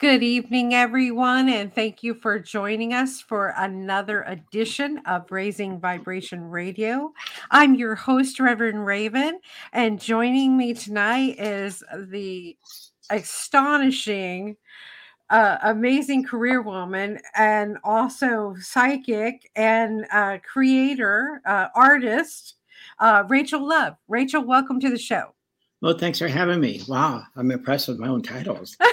Good evening, everyone, and thank you for joining us for another edition of Raising Vibration Radio. I'm your host, Reverend Raven, and joining me tonight is the astonishing, uh, amazing career woman and also psychic and uh, creator, uh, artist, uh, Rachel Love. Rachel, welcome to the show. Well, thanks for having me. Wow, I'm impressed with my own titles. well,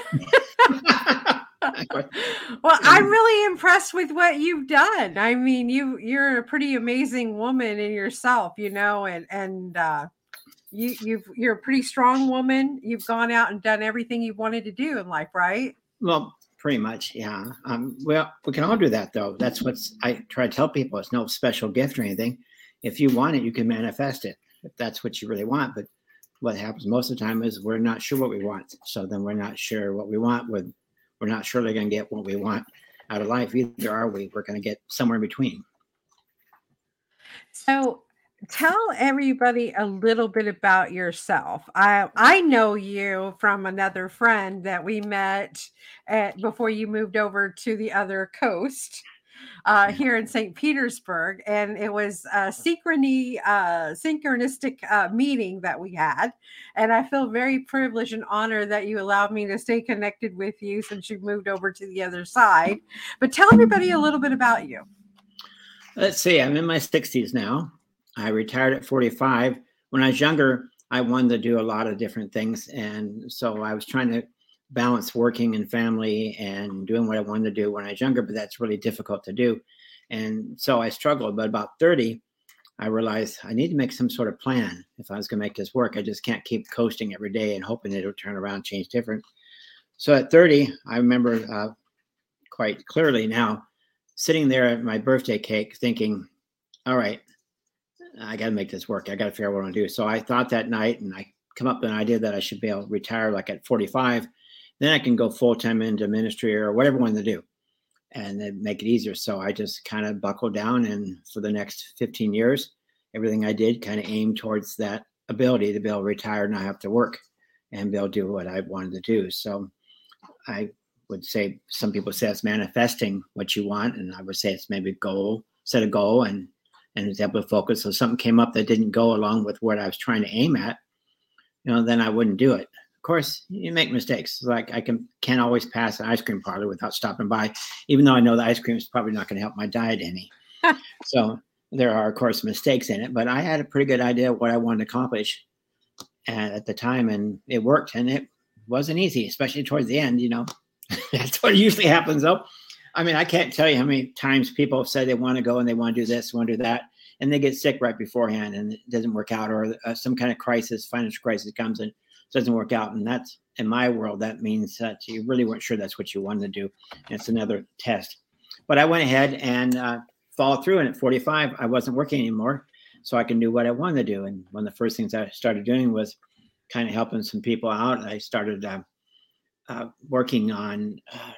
I'm really impressed with what you've done. I mean, you you're a pretty amazing woman in yourself, you know, and and uh you you've you're a pretty strong woman. You've gone out and done everything you wanted to do in life, right? Well, pretty much, yeah. Um, well, we can all do that though. That's what's I try to tell people. It's no special gift or anything. If you want it, you can manifest it. If that's what you really want. But what happens most of the time is we're not sure what we want. So then we're not sure what we want we're not surely going to get what we want out of life either, are we? We're going to get somewhere in between. So, tell everybody a little bit about yourself. I I know you from another friend that we met at, before you moved over to the other coast uh, here in St. Petersburg, and it was a synchrony, uh, synchronistic uh, meeting that we had. And I feel very privileged and honored that you allowed me to stay connected with you since you moved over to the other side. But tell everybody a little bit about you. Let's see. I'm in my 60s now. I retired at 45. When I was younger, I wanted to do a lot of different things, and so I was trying to balance working and family and doing what I wanted to do when I was younger, but that's really difficult to do. And so I struggled. But about 30, I realized I need to make some sort of plan if I was going to make this work. I just can't keep coasting every day and hoping it'll turn around, change different. So at 30, I remember uh, quite clearly now sitting there at my birthday cake thinking, all right, I got to make this work. I got to figure out what I want to do. So I thought that night and I come up with an idea that I should be able to retire like at 45 then I can go full time into ministry or whatever I want to do and then make it easier. So I just kind of buckled down and for the next 15 years, everything I did kind of aimed towards that ability to be able to retire and not have to work and be able to do what I wanted to do. So I would say some people say it's manifesting what you want, and I would say it's maybe goal, set a goal and and was able to focus. So something came up that didn't go along with what I was trying to aim at, you know, then I wouldn't do it of course you make mistakes. Like i can can't always pass an ice cream parlor without stopping by even though i know the ice cream is probably not going to help my diet any. So there are of course mistakes in it but i had a pretty good idea of what i wanted to accomplish at, at the time and it worked and it wasn't easy especially towards the end you know. That's what usually happens though. I mean i can't tell you how many times people say they want to go and they want to do this want to do that and they get sick right beforehand and it doesn't work out or uh, some kind of crisis financial crisis comes and doesn't work out. And that's in my world, that means that you really weren't sure that's what you wanted to do. And it's another test. But I went ahead and uh, followed through. And at 45, I wasn't working anymore. So I can do what I wanted to do. And one of the first things I started doing was kind of helping some people out. I started uh, uh, working on, uh,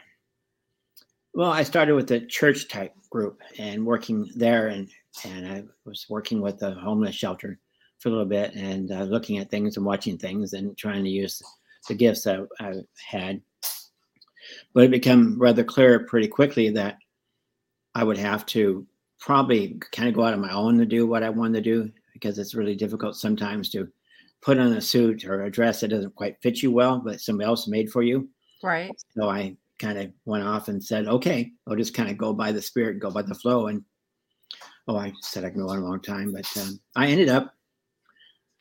well, I started with a church type group and working there. And, and I was working with a homeless shelter for a little bit and uh, looking at things and watching things and trying to use the gifts that I had. But it became rather clear pretty quickly that I would have to probably kind of go out on my own to do what I wanted to do because it's really difficult sometimes to put on a suit or a dress that doesn't quite fit you well, but somebody else made for you. Right. So I kind of went off and said, okay, I'll just kind of go by the spirit, go by the flow. And oh, I said I can go on a long time, but um, I ended up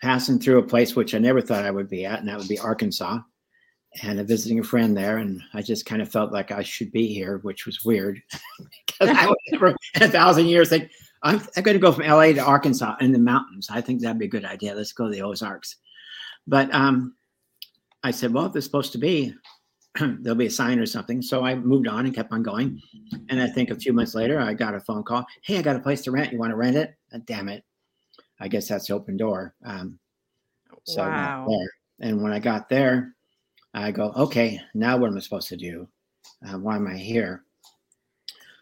passing through a place which I never thought I would be at, and that would be Arkansas, and visiting a friend there. And I just kind of felt like I should be here, which was weird because I would never in a thousand years think I'm, I'm going to go from LA to Arkansas in the mountains. I think that'd be a good idea. Let's go to the Ozarks. But um, I said, well, if it's supposed to be, there'll be a sign or something. So I moved on and kept on going. And I think a few months later, I got a phone call. Hey, I got a place to rent. You want to rent it? Oh, damn it. I guess that's the open door. Um, so wow. And when I got there, I go, okay, now what am I supposed to do? Uh, why am I here?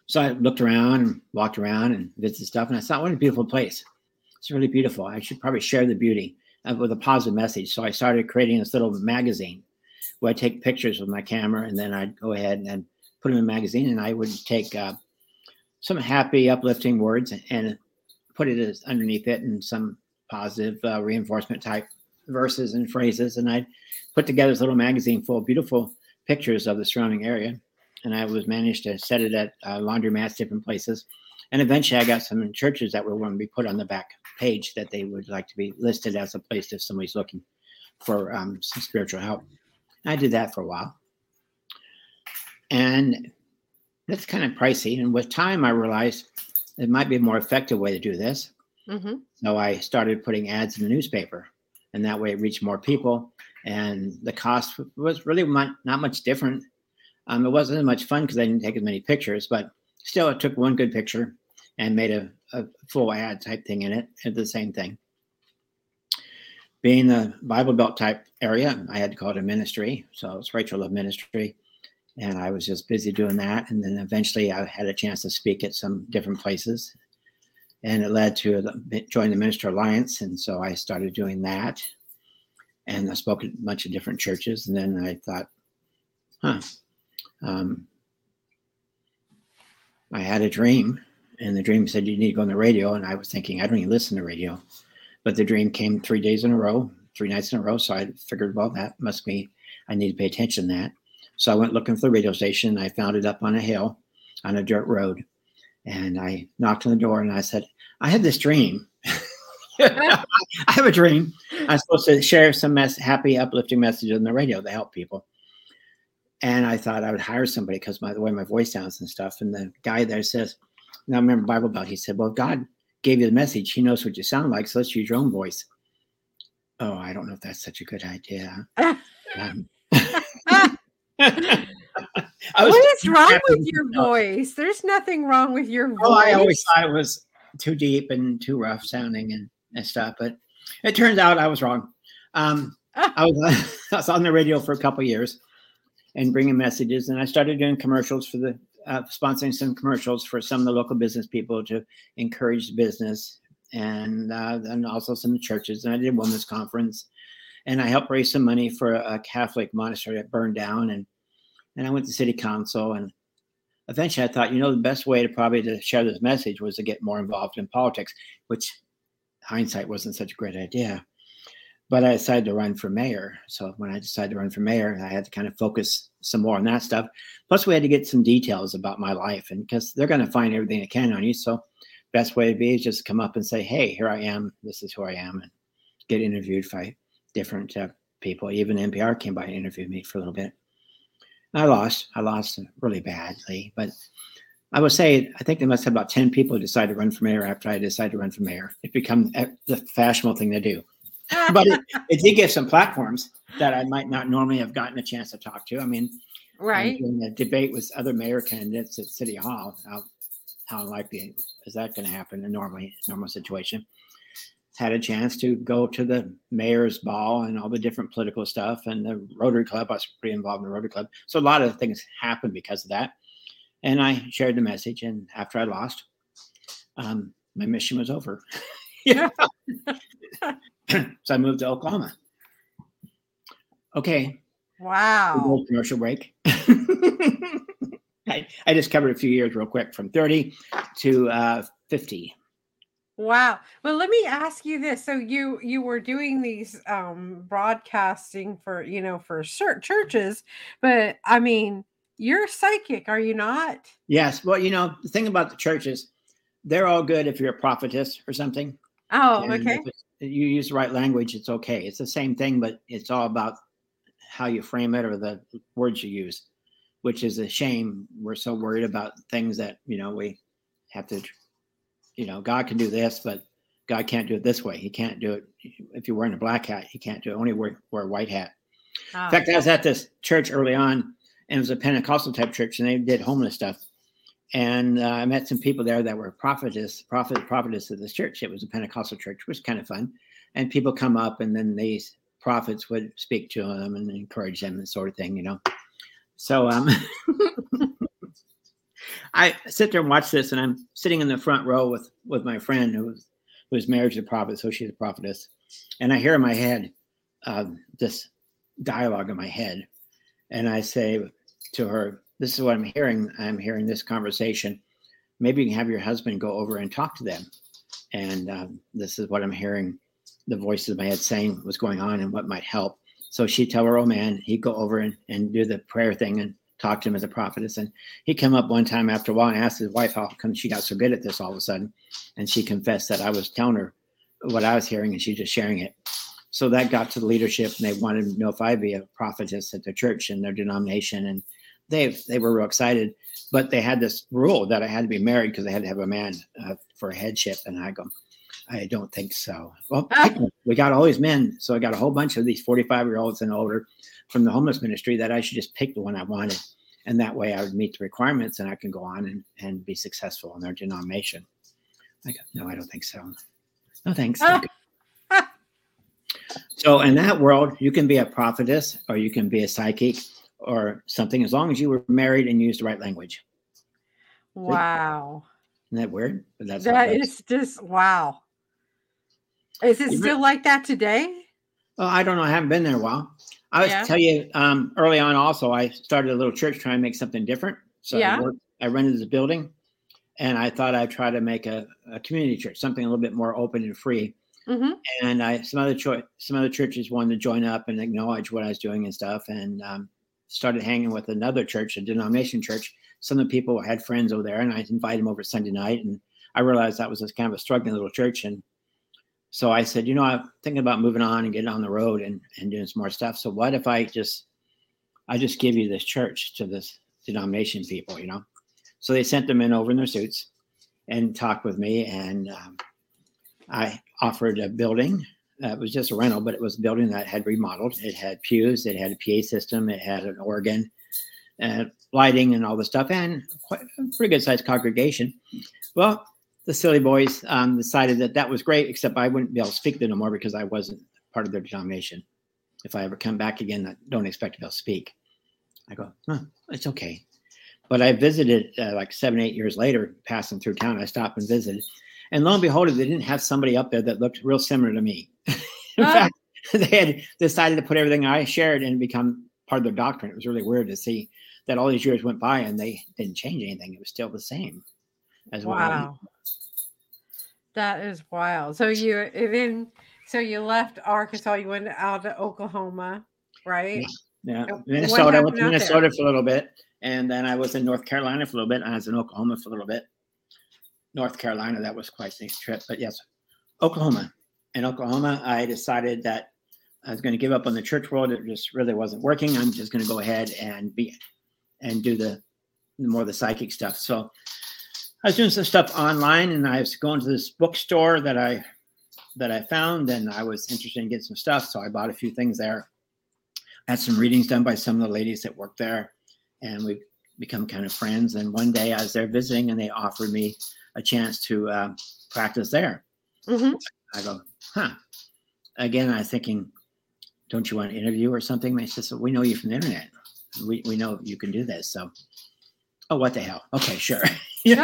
So I looked around and walked around and visited stuff, and I thought, what a beautiful place. It's really beautiful. I should probably share the beauty with a positive message. So I started creating this little magazine where I take pictures with my camera, and then I'd go ahead and put them in a magazine, and I would take uh, some happy, uplifting words and put it as underneath it, and some positive uh, reinforcement type verses and phrases, and I'd put together this little magazine full of beautiful pictures of the surrounding area, and I was managed to set it at uh, laundromats, different places, and eventually I got some churches that were going to be put on the back page that they would like to be listed as a place if somebody's looking for um, some spiritual help. I did that for a while. And that's kind of pricey. And with time, I realized it might be a more effective way to do this. Mm-hmm. So I started putting ads in the newspaper, and that way it reached more people. And the cost was really not much different. Um, it wasn't as much fun because I didn't take as many pictures, but still, it took one good picture and made a, a full ad type thing in it. Did the same thing. Being the Bible Belt type area, I had to call it a ministry. So it's Rachel Love Ministry. And I was just busy doing that. And then eventually I had a chance to speak at some different places. And it led to join the Minister Alliance. And so I started doing that. And I spoke at a bunch of different churches. And then I thought, huh, um, I had a dream. And the dream said, you need to go on the radio. And I was thinking, I don't even listen to radio. But the dream came three days in a row, three nights in a row. So I figured, well, that must be, I need to pay attention to that. So I went looking for the radio station. I found it up on a hill on a dirt road. And I knocked on the door and I said, I had this dream. I have a dream. I'm supposed to share some mess, happy, uplifting messages on the radio to help people. And I thought I would hire somebody because by the way my voice sounds and stuff. And the guy there says, now I remember Bible Belt, he said, Well, God gave you the message. He knows what you sound like, so let's use your own voice. Oh, I don't know if that's such a good idea. um, what is wrong with your voice? There's nothing wrong with your voice. Oh, I always thought it was too deep and too rough sounding and, and stuff, but it turns out I was wrong. Um, I, was, I was on the radio for a couple years and bringing messages, and I started doing commercials for the uh, sponsoring some commercials for some of the local business people to encourage business and uh, and also some churches. And I did a women's conference, and I helped raise some money for a Catholic monastery that burned down. And and I went to city council. And eventually, I thought, you know, the best way to probably to share this message was to get more involved in politics, which hindsight wasn't such a great idea but I decided to run for mayor. So when I decided to run for mayor, I had to kind of focus some more on that stuff. Plus, we had to get some details about my life, and because they're going to find everything they can on you. So, best way to be is just come up and say, "Hey, here I am. This is who I am," and get interviewed by different uh, people. Even NPR came by and interviewed me for a little bit. I lost. I lost really badly, but I would say I think they must have about ten people who decided to run for mayor after I decided to run for mayor. It become uh, the fashionable thing to do but it, it, did give some platforms that I might not normally have gotten a chance to talk to. I mean, right in the debate with other mayor candidates at City Hall, how how likely is that going to happen in normally normal situation? Had a chance to go to the mayor's ball and all the different political stuff and the Rotary Club. I was pretty involved in the Rotary Club, so a lot of things happened because of that. And I shared the message, and after I lost, um, my mission was over. yeah. so I moved to Oklahoma. Okay. Wow. Commercial break. I, I just covered a few years real quick from 30 to uh, 50. Wow. Well, let me ask you this. So you you were doing these um broadcasting for, you know, for certain churches, but I mean, you're psychic, are you not? Yes. Well, you know, the thing about the churches, they're all good if you're a prophetess or something. Oh, and okay. you use the right language, it's okay. It's the same thing, but it's all about how you frame it or the words you use, which is a shame. We're so worried about things that, you know, we have to, you know, God can do this, but God can't do it this way. He can't do it. If you're wearing a black hat, he can't do it. Only wear, wear a white hat. Oh. In fact, I was at this church early on, and it was a Pentecostal type church, and they did homeless stuff and uh, I met some people there that were prophetess, prophet, prophetess of this church. It was a Pentecostal church, which was kind of fun. And people come up, and then these prophets would speak to them and encourage them, and sort of thing, you know. So um, I sit there and watch this, and I'm sitting in the front row with with my friend who's was who was married to a prophet, so she's a prophetess, and I hear in my head uh, this dialogue in my head, and I say to her, "This is what I'm hearing. I'm hearing this conversation. Maybe you can have your husband go over and talk to them." And um, this is what I'm hearing. The voices in my head saying what's going on and what might help. So she tell her old man he'd go over and, and do the prayer thing and talk to him as a prophetess. And he came up one time after a while and asked his wife how come she got so good at this all of a sudden. And she confessed that I was telling her what I was hearing and she just sharing it. So that got to the leadership and they wanted to know if I'd be a prophetess at their church and their denomination. And they they were real excited. But they had this rule that I had to be married because they had to have a man uh, for a headship. And I go, I don't think so. Well, we got all these men. So I got a whole bunch of these 45 year olds and older from the homeless ministry that I should just pick the one I wanted. And that way I would meet the requirements and I can go on and, and be successful in their denomination. I go, no, I don't think so. No, thanks. Ah. so in that world, you can be a prophetess or you can be a psychic or something as long as you were married and used the right language. Wow. Isn't that weird? But that's that is just wow. Is it still like that today? Oh, I don't know. I haven't been there a while. I was yeah. tell you um, early on. Also, I started a little church trying to make something different. So yeah. I, worked, I rented this building, and I thought I'd try to make a, a community church, something a little bit more open and free. Mm-hmm. And I some other cho- some other churches wanted to join up and acknowledge what I was doing and stuff, and um, started hanging with another church, a denomination church. Some of the people had friends over there, and I invited them over Sunday night, and I realized that was a kind of a struggling little church, and so I said, you know, I'm thinking about moving on and getting on the road and, and doing some more stuff. So what if I just, I just give you this church to this denomination people, you know? So they sent them in over in their suits and talked with me. And um, I offered a building. Uh, it was just a rental, but it was a building that had remodeled. It had pews, it had a PA system, it had an organ, uh, lighting, and all the stuff, and quite a pretty good sized congregation. Well, the silly boys um, decided that that was great, except I wouldn't be able to speak there no more because I wasn't part of their denomination. If I ever come back again, I don't expect to be able to speak. I go, huh, it's okay. But I visited uh, like seven, eight years later, passing through town. I stopped and visited. And lo and behold, they didn't have somebody up there that looked real similar to me. In ah. fact, they had decided to put everything I shared and become part of their doctrine. It was really weird to see that all these years went by and they didn't change anything. It was still the same as wow. well. That is wild. So you even so you left Arkansas, you went out to Oklahoma, right? Yeah, yeah. Minnesota. I went to Minnesota there? for a little bit, and then I was in North Carolina for a little bit. I was in Oklahoma for a little bit. North Carolina, that was quite a nice trip, but yes, Oklahoma. In Oklahoma, I decided that I was going to give up on the church world. It just really wasn't working. I'm just going to go ahead and be and do the more the psychic stuff. So I was doing some stuff online, and I was going to this bookstore that I that I found, and I was interested in getting some stuff, so I bought a few things there. I had some readings done by some of the ladies that work there, and we've become kind of friends. And one day I was there visiting, and they offered me a chance to uh, practice there. Mm-hmm. I go, huh. Again, I was thinking, don't you want an interview or something? They said, so we know you from the internet. We, we know you can do this. So oh, what the hell? Okay, sure.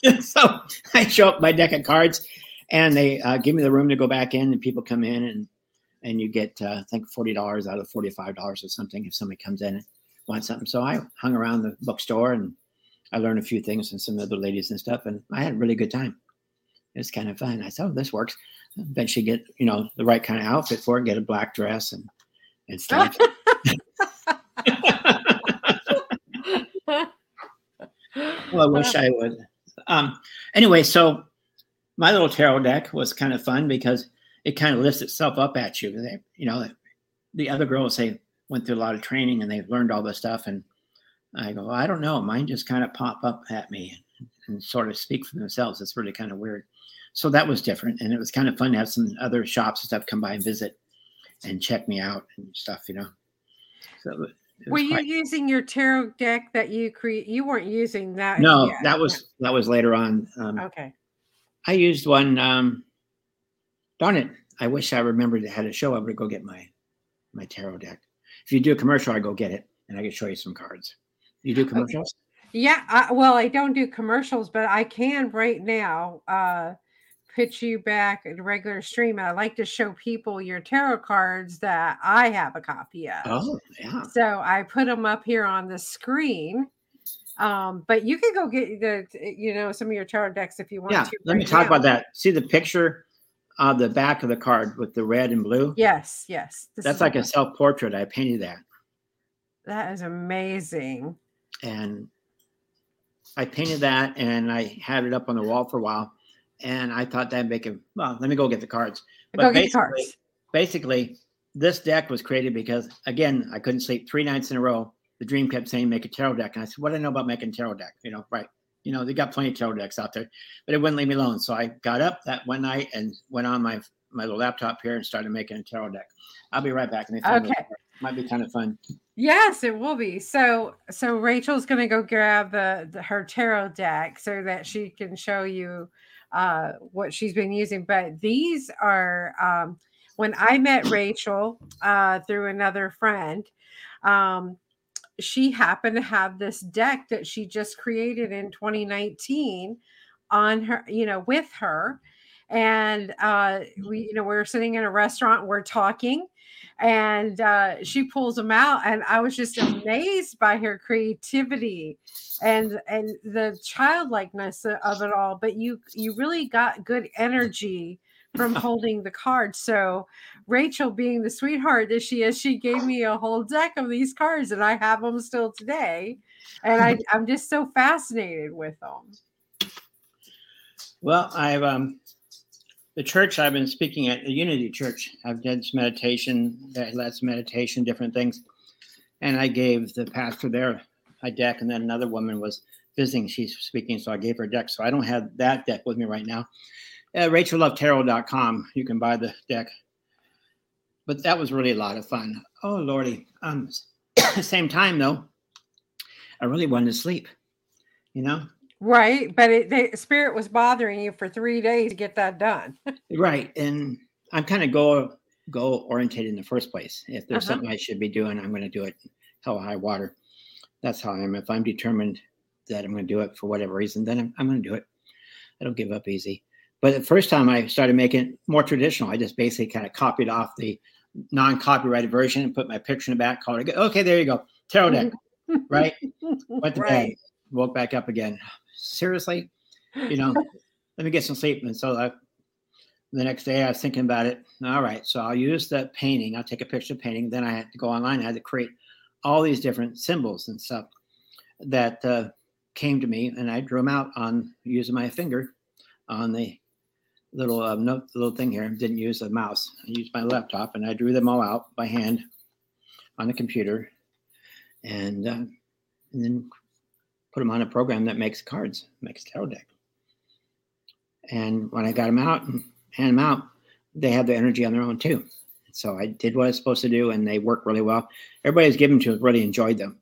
so I show up my deck of cards, and they uh, give me the room to go back in, and people come in, and and you get uh, I think forty dollars out of forty five dollars or something if somebody comes in and wants something. So I hung around the bookstore and I learned a few things from some other ladies and stuff, and I had a really good time. It was kind of fun. I thought, oh, this works. Eventually, get you know the right kind of outfit for it. Get a black dress and and stuff. well, I wish I would. Um, anyway, so my little tarot deck was kind of fun because it kind of lifts itself up at you. They, you know, the other girls they went through a lot of training and they've learned all this stuff, and I go, I don't know, mine just kind of pop up at me and, and sort of speak for themselves. It's really kind of weird. So that was different, and it was kind of fun to have some other shops and stuff come by and visit and check me out and stuff, you know. So were you quite... using your tarot deck that you create? You weren't using that. No, yet. that was that was later on. Um, okay. I used one. Um, darn it! I wish I remembered to had a show. I would go get my my tarot deck. If you do a commercial, I go get it, and I can show you some cards. You do commercials? Okay. Yeah. I, well, I don't do commercials, but I can right now uh, put you back in regular stream. I like to show people your tarot cards that I have a copy of. Oh, yeah. So I put them up here on the screen. Um, but you can go get the you know some of your tarot decks if you want Yeah. to. Let me talk now. about that. See the picture of the back of the card with the red and blue? Yes, yes. This That's like a self portrait. I painted that. that is amazing. and I painted that and I had it up on the wall for a while. And I thought that'd make it well, let me go get the cards. But Go get cards. Basically, this deck was created because again, I couldn't sleep three nights in a row. The dream kept saying make a tarot deck. And I said, What do I know about making a tarot deck? You know, right. You know, they got plenty of tarot decks out there, but it wouldn't leave me alone. So I got up that one night and went on my my little laptop here and started making a tarot deck. I'll be right back. Let me find those Okay. Might be kind of fun. Yes, it will be. So so Rachel's gonna go grab the, the her tarot deck so that she can show you uh what she's been using. But these are um when I met Rachel uh through another friend, um she happened to have this deck that she just created in 2019 on her, you know, with her. And uh we, you know, we're sitting in a restaurant, we're talking, and uh, she pulls them out and i was just amazed by her creativity and and the childlikeness of it all but you you really got good energy from holding the cards so rachel being the sweetheart that she is she gave me a whole deck of these cards and i have them still today and I, i'm just so fascinated with them Well, I've um the church I've been speaking at the Unity Church. I've done some meditation, that lots of meditation, different things, and I gave the pastor there a deck, and then another woman was visiting. She's speaking, so I gave her a deck. So I don't have that deck with me right now. Uh, RachelLoveTarot.com. You can buy the deck. But that was really a lot of fun. Oh lordy. Um, same time though, I really wanted to sleep. You know, right but it the spirit was bothering you for three days to get that done Right. And I'm kind of goal goal oriented in the first place. If there's Uh-huh. something I should be doing, I'm going to do it hell high water. That's how I am. If I'm determined that I'm going to do it for whatever reason, then I'm, I'm going to do it. I don't give up easy. But the first time I started making it more traditional, I just basically kind of copied off the non-copyrighted version and put my picture in the back. Called it. Okay, there you go. Tarot deck. right. Went to bed. right Woke back up again. Seriously, you know, let me get some sleep. And so I, the next day I was thinking about it. All right, so I'll use the painting. I'll take a picture of the painting. Then I had to go online. I had to create all these different symbols and stuff that uh, came to me, and I drew them out on using my finger on the little uh, note, little thing here. Didn't use a mouse. I used my laptop, and I drew them all out by hand on the computer, and uh, and then put them on a program that makes cards, makes tarot deck. And when I got them out and hand them out, they have the energy on their own too. So I did what I was supposed to do, and they work really well. Everybody who's given to us really enjoyed them.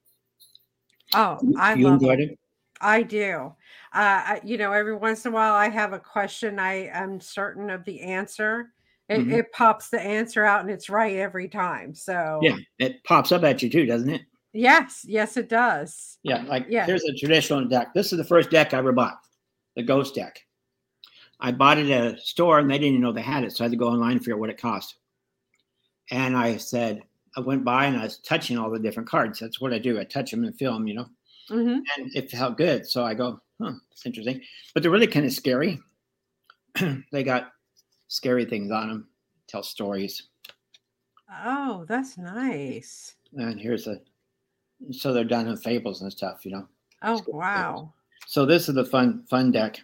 oh i you love enjoyed it. it? I do. Uh, I, you know, every once in a while I have a question. I am certain of the answer. It, Mhm. it pops the answer out and it's right every time. So, Yeah, it pops up at you too, doesn't it? Yes, yes, it does. Yeah, like Yeah. here's a traditional deck. This is the first deck I ever bought, the ghost deck. I bought it at a store and they didn't even know they had it. So I had to go online and figure out what it cost. And I said, I went by and I was touching all the different cards. That's what I do. I touch them and feel them, you know, Mm-hmm. and it felt good. So I go, huh, that's interesting. But they're really kind of scary. they got scary things on them, tell stories. Oh, that's nice. And here's a, so they're done in fables and stuff, you know. Oh, wow. So this is the fun, fun deck.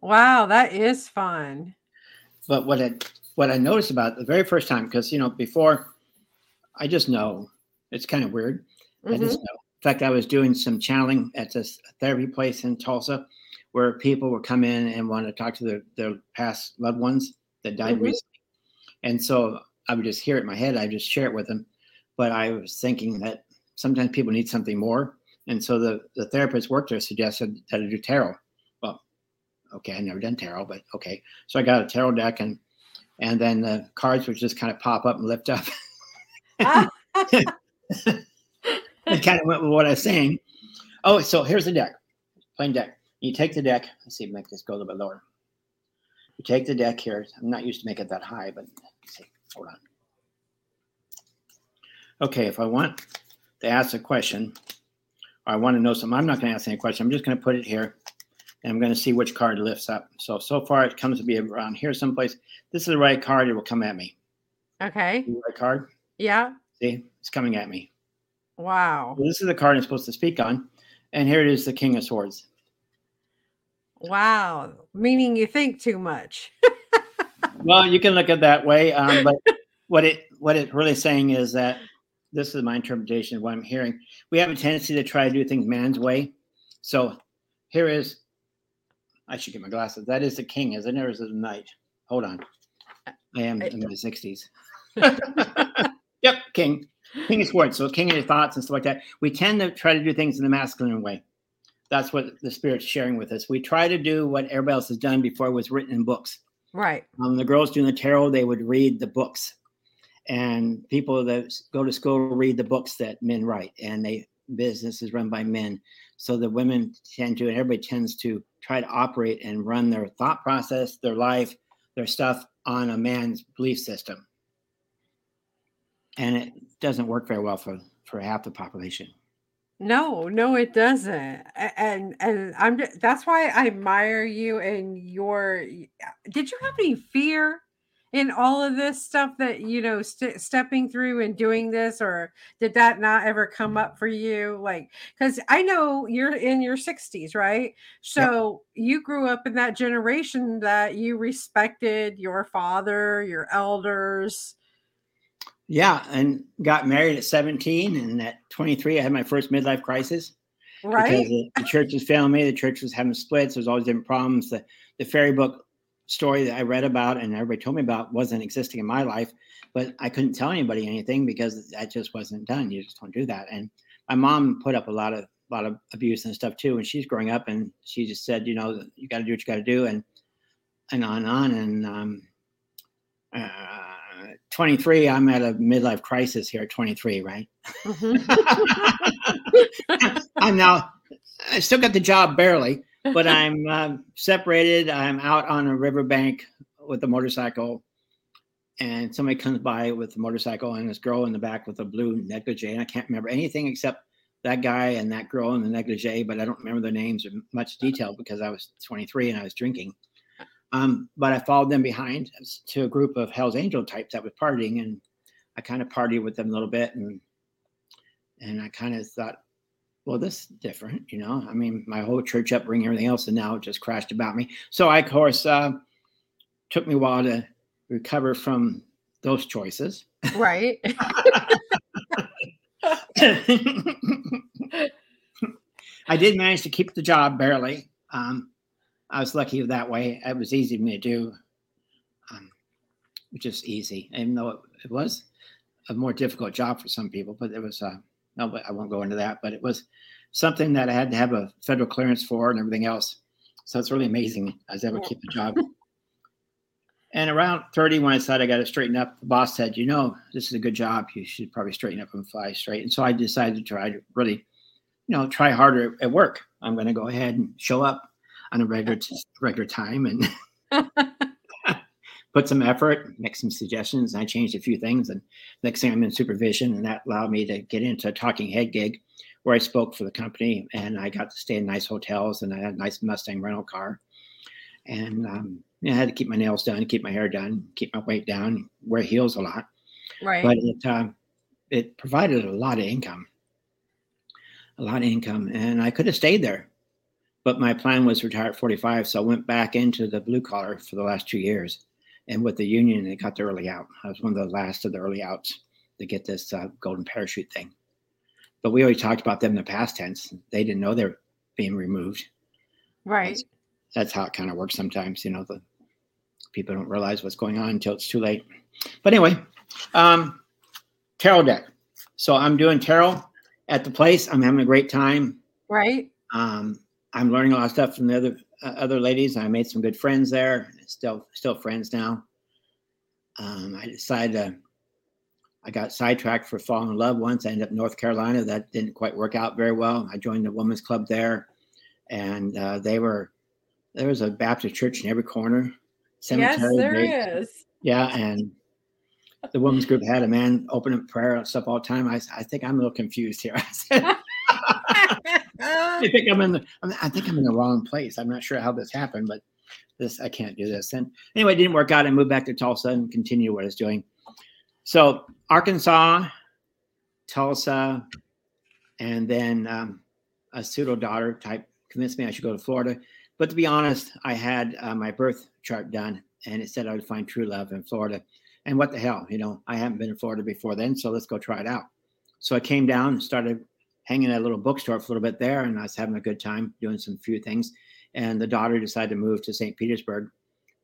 Wow, that is fun. but what I what I noticed about the very first time, because you know, before I just know it's kind of weird. I Mhm. just know. In fact, I was doing some channeling at this therapy place in Tulsa where people would come in and want to talk to their, their past loved ones that died Mhm. recently. And so I would just hear it in my head, I just share it with them. But I was thinking that sometimes people need something more. And so the, the therapist worked there suggested that I do tarot. Well, okay, I never done tarot, but okay. So I got a tarot deck and and then the cards would just kind of pop up and lift up. it kind of went with what I was saying. Oh, so here's the deck, plain deck. You take the deck. Let's see, make this go a little bit lower. You take the deck here. I'm not used to make it that high, but see, hold on. Okay, if I want to ask a question, or I want to know something, I'm not going to ask any question. I'm just going to put it here, and I'm going to see which card lifts up. So so far it comes to be around here someplace. This is the right card. It will come at me. Okay. The right card. Yeah. See, it's coming at me. Wow. Well, this is the card I'm supposed to speak on, and here it is, the King of Swords. Wow. Meaning you think too much. well, you can look at that way, um, but what it what it really saying is that this is my interpretation of what I'm hearing. We have a tendency to try to do things man's way. So here is, I should get my glasses. That is the king, isn't it? Or is it the knight? Hold on. I am in my 60s. yep, king. King of swords. So king of your thoughts and stuff like that. We tend to try to do things in the masculine way. That's what the spirit's sharing with us. We try to do what everybody else has done before it was written in books. Right. Um, the girls doing the tarot, they would read the books and people that go to school read the books that men write and they business is run by men. So the women tend to and everybody tends to try to operate and run their thought process their life their stuff on a man's belief system. And it doesn't work very well for for half the population. No no it doesn't. And and i'm that's why i admire you and your did you have any fear in all of this stuff that you know st- stepping through and doing this or did that not ever come up for you? Like because i know you're in your 60s right? So yep. you grew up in that generation that you respected your father your elders. Yeah and got married at 17 and at 23 i had my first midlife crisis. Right. because the, the church was failing me the church was having splits there's always different problems. The, the fairy book story that I read about and everybody told me about wasn't existing in my life, but I couldn't tell anybody anything because that just wasn't done. You just don't do that. And my mom put up a lot of a lot of abuse and stuff too when she's growing up, and she just said, you know, you got to do what you got to do, and and on and on. And um, uh, 23, I'm at a midlife crisis here at 23, right? Mm-hmm. I'm now, I still got the job barely, but I'm um, separated. I'm out on a riverbank with a motorcycle, and somebody comes by with a motorcycle and this girl in the back with a blue negligee. And I can't remember anything except that guy and that girl in the negligee, but I don't remember their names in much detail because I was 23 and I was drinking. Um, but I followed them behind to a group of Hell's Angel types that was partying, and I kind of partied with them a little bit, and and I kind of thought, well, this is different, you know. I mean, my whole church upbringing, everything else, and now it just crashed about me. So I, of course, uh, took me a while to recover from those choices. Right. I did manage to keep the job barely. Um, I was lucky that way. It was easy for me to do, um, just easy, even though it, it, was a more difficult job for some people. But it was. Uh, no, but I won't go into that. But it was something that I had to have a federal clearance for and everything else. So it's really amazing. I was able to keep the job. and around 30, when I decided I got to straighten up, the boss said, You know, this is a good job. You should probably straighten up and fly straight. And so I decided to try to really, you know, try harder at work. I'm going to go ahead and show up on a regular, regular time and put some effort, make some suggestions. and I changed a few things, and next thing I'm in supervision, and that allowed me to get into a talking head gig where I spoke for the company, and I got to stay in nice hotels, and I had a nice Mustang rental car, and um, I had to keep my nails done, keep my hair done, keep my weight down, wear heels a lot. Right. But it uh, it provided a lot of income, a lot of income, and I could have stayed there, but my plan was to retire at 45, so I went back into the blue collar for the last two years and with the union, they got the early out. I was one of the last of the early outs to get this uh, golden parachute thing. But we already talked about them in the past tense. They didn't know they're being removed. Right. That's, that's how it kind of works sometimes. You know, the people don't realize what's going on until it's too late. But anyway, um, tarot deck. So I'm doing tarot at the place. I'm having a great time. Right. Um, I'm learning a lot of stuff from the other uh, other ladies. I made some good friends there. Still, still friends now. Um, I decided to, I got sidetracked for falling in love once. I ended up in North Carolina. That didn't quite work out very well. I joined the women's club there, and uh, they were there was a Baptist church in every corner. Cemetery, yes, there they, is. Yeah, and the women's group had a man open up prayer and stuff all the time. I, I think I'm a little confused here. I said, I think I'm in the I think I'm in the wrong place. I'm not sure how this happened, but this I can't do this. And anyway, it didn't work out. I moved back to Tulsa and continued what I was doing. So Arkansas, Tulsa, and then um, a pseudo daughter type convinced me I should go to Florida. But to be honest, I had uh, my birth chart done, and it said I would find true love in Florida. And what the hell, you know, I haven't been in Florida before then, so let's go try it out. So I came down and started hanging at a little bookstore for a little bit there, and I was having a good time doing some few things. And the daughter decided to move to St. Petersburg,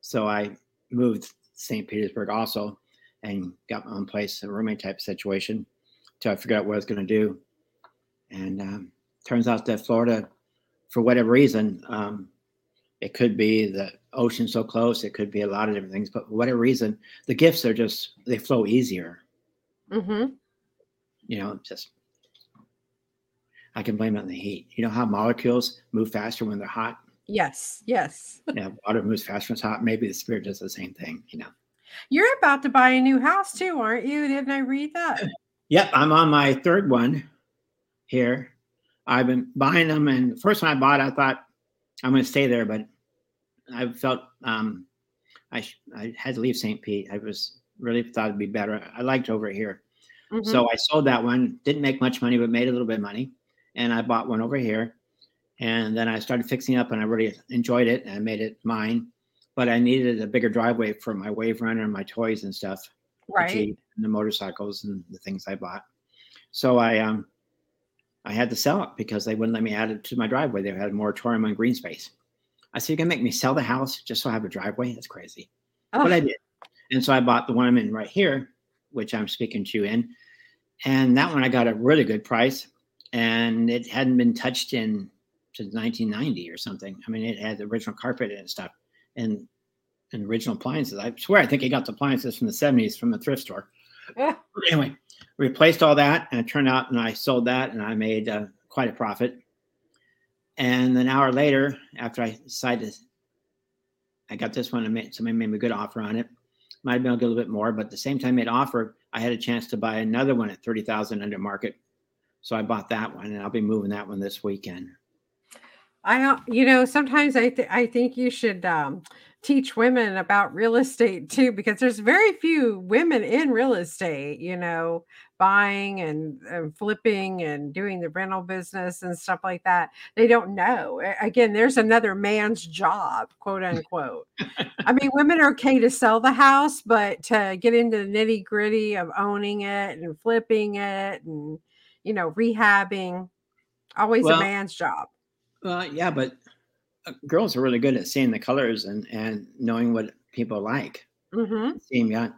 so I moved St. Petersburg also, and got my own place, a roommate type situation, till I figured out what I was going to do. And um, turns out that Florida, for whatever reason, um, it could be the ocean so close. It could be a lot of different things, but for whatever reason, the gifts are just they flow easier. Mm-hmm. You know, just I can blame it on the heat. You know how molecules move faster when they're hot. Yes. Yes. yeah, water moves faster when it's hot. Maybe the spirit does the same thing. You know. You're about to buy a new house too, aren't you? Didn't I read that? Yep, I'm on my third one here. I've been buying them, and the first one I bought, I thought I'm going to stay there, but I felt um, I I had to leave St. Pete. I was really thought it'd be better. I liked over here, mm-hmm. so I sold that one. Didn't make much money, but made a little bit of money, and I bought one over here. And then I started fixing up, and I really enjoyed it. And I made it mine, but I needed a bigger driveway for my wave runner and my toys and stuff, right? And the motorcycles and the things I bought. So I um I had to sell it because they wouldn't let me add it to my driveway. They had a moratorium on green space. I said, You're gonna make me sell the house just so I have a driveway? That's crazy. Oh. But I did. And so I bought the one I'm in right here, which I'm speaking to you in. And that one I got a really good price. And it hadn't been touched in since 1990 or something. I mean, it had the original carpet and stuff and, and original appliances. I swear I think he got the appliances from the 70s from the thrift store. anyway, replaced all that, and it turned out, and I sold that, and I made uh, quite a profit. And an hour later, after I decided, I got this one, and made, somebody made me a good offer on it. Might have been a little bit more, but at the same time, made offer, I had a chance to buy another one at thirty thousand under market. So I bought that one, and I'll be moving that one this weekend. I, you know, sometimes I th- I think you should um, teach women about real estate too, because there's very few women in real estate, you know, buying and, and, flipping and doing the rental business and stuff like that. They don't know. Again, there's another man's job, quote unquote. I mean, women are okay to sell the house, but to get into the nitty gritty of owning it and flipping it and, you know, rehabbing, always well, a man's job. Well, yeah, but uh, girls are really good at seeing the colors and and knowing what people like. Mm-hmm. Seeing yeah,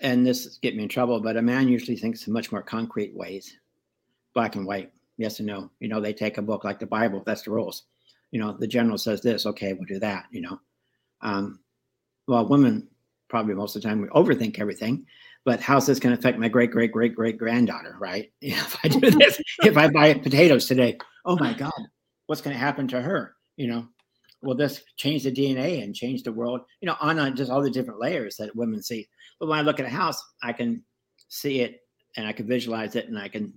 and this get me in trouble. But a man usually thinks in much more concrete ways, black and white, yes and no. You know, they take a book like the Bible. That's the rules. You know, the general says this. Okay, we'll do that. You know, um, well, women probably most of the time we overthink everything. But how's this going to affect my great great great great granddaughter? Right? You know, if I do this, if I buy potatoes today, oh my God, what's going to happen to her? You know, will this change the DNA and change the world? You know, on, just all the different layers that women see. But when I look at a house, I can see it and I can visualize it and I can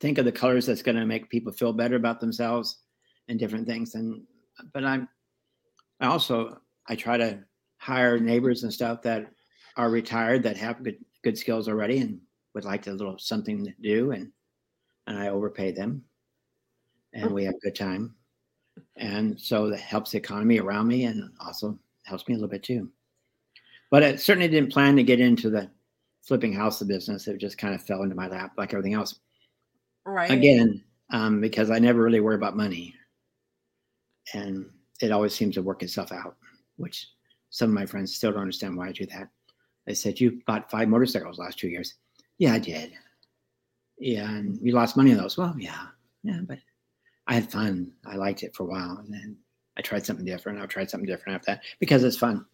think of the colors that's going to make people feel better about themselves and different things. And but I'm I also I try to hire neighbors and stuff that are retired that have good good skills already and would like a little something to do and and I overpay them and we have a good time. And so that helps the economy around me and also helps me a little bit too. But I certainly didn't plan to get into the flipping house of business. It just kind of fell into my lap like everything else. Right. Again, um, because I never really worry about money. And it always seems to work itself out, which some of my friends still don't understand why I do that. They said, You bought five motorcycles last two years. Yeah, I did. Yeah, and you lost money on those. Well, yeah, yeah, but I had fun. I liked it for a while, and then I tried something different. I tried something different after that because it's fun.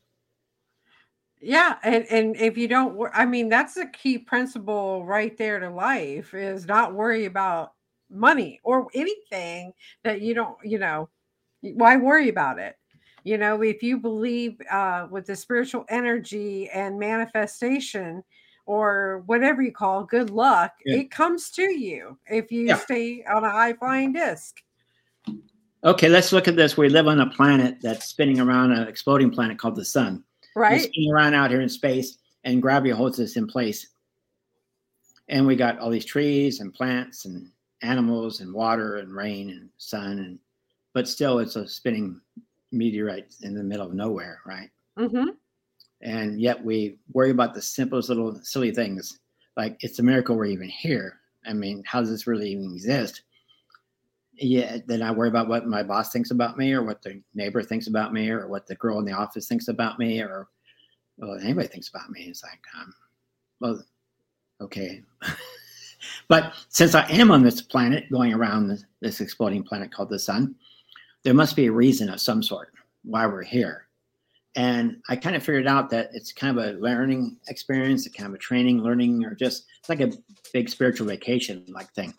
Yeah, and and if you don't, I mean, that's a key principle right there to life is not worry about money or anything that you don't, you know, Why worry about it? You know, if you believe uh, with the spiritual energy and manifestation, or whatever you call good luck, yeah. it comes to you if you yeah. stay on a high flying disc. Okay, let's look at this. We live on a planet that's spinning around an exploding planet called the sun. Right. We're spinning around out here in space, and gravity holds us in place. And we got all these trees and plants and animals and water and rain and sun and but still it's a spinning meteorite in the middle of nowhere, right? Mm-hmm. And yet we worry about the simplest little silly things. Like it's a miracle we're even here. I mean, how does this really even exist? Yeah, then I worry about what my boss thinks about me or what the neighbor thinks about me or what the girl in the office thinks about me or well, anybody thinks about me. It's like, um, well, okay. but since I am on this planet going around this, this exploding planet called the sun, there must be a reason of some sort why we're here. And I kind of figured out that it's kind of a learning experience, a kind of a training, learning, or just like a big spiritual vacation like thing.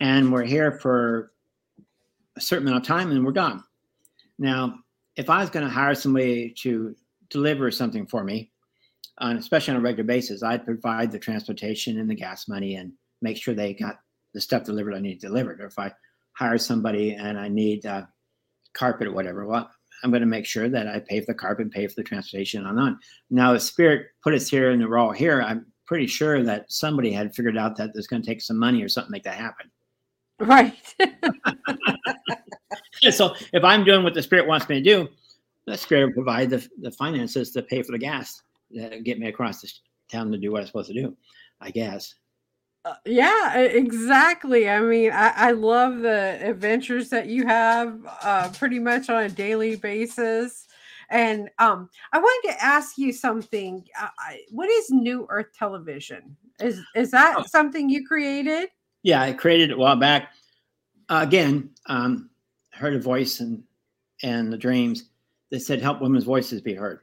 And we're here for a certain amount of time and we're gone. Now, if I was going to hire somebody to deliver something for me, especially on a regular basis, I'd provide the transportation and the gas money and make sure they got the stuff delivered I need delivered. Or if I hire somebody and I need uh, carpet or whatever, well, I'm going to make sure that I pay for the carpet, pay for the transportation on on. Now, if Spirit put us here and we're all here, I'm pretty sure that somebody had figured out that there's going to take some money or something to make that happen. Right. so if I'm doing what the Spirit wants me to do, the Spirit will provide the, the finances to pay for the gas that get me across the town to do what I'm supposed to do, I guess. Uh, yeah, exactly. I mean, I, I, love the adventures that you have uh, pretty much on a daily basis. And um, I wanted to ask you something. Uh, what is New Earth Television? Is is that oh. something you created? Yeah, I created it a while back. Uh, again, um, heard a voice and and the dreams that said help women's voices be heard.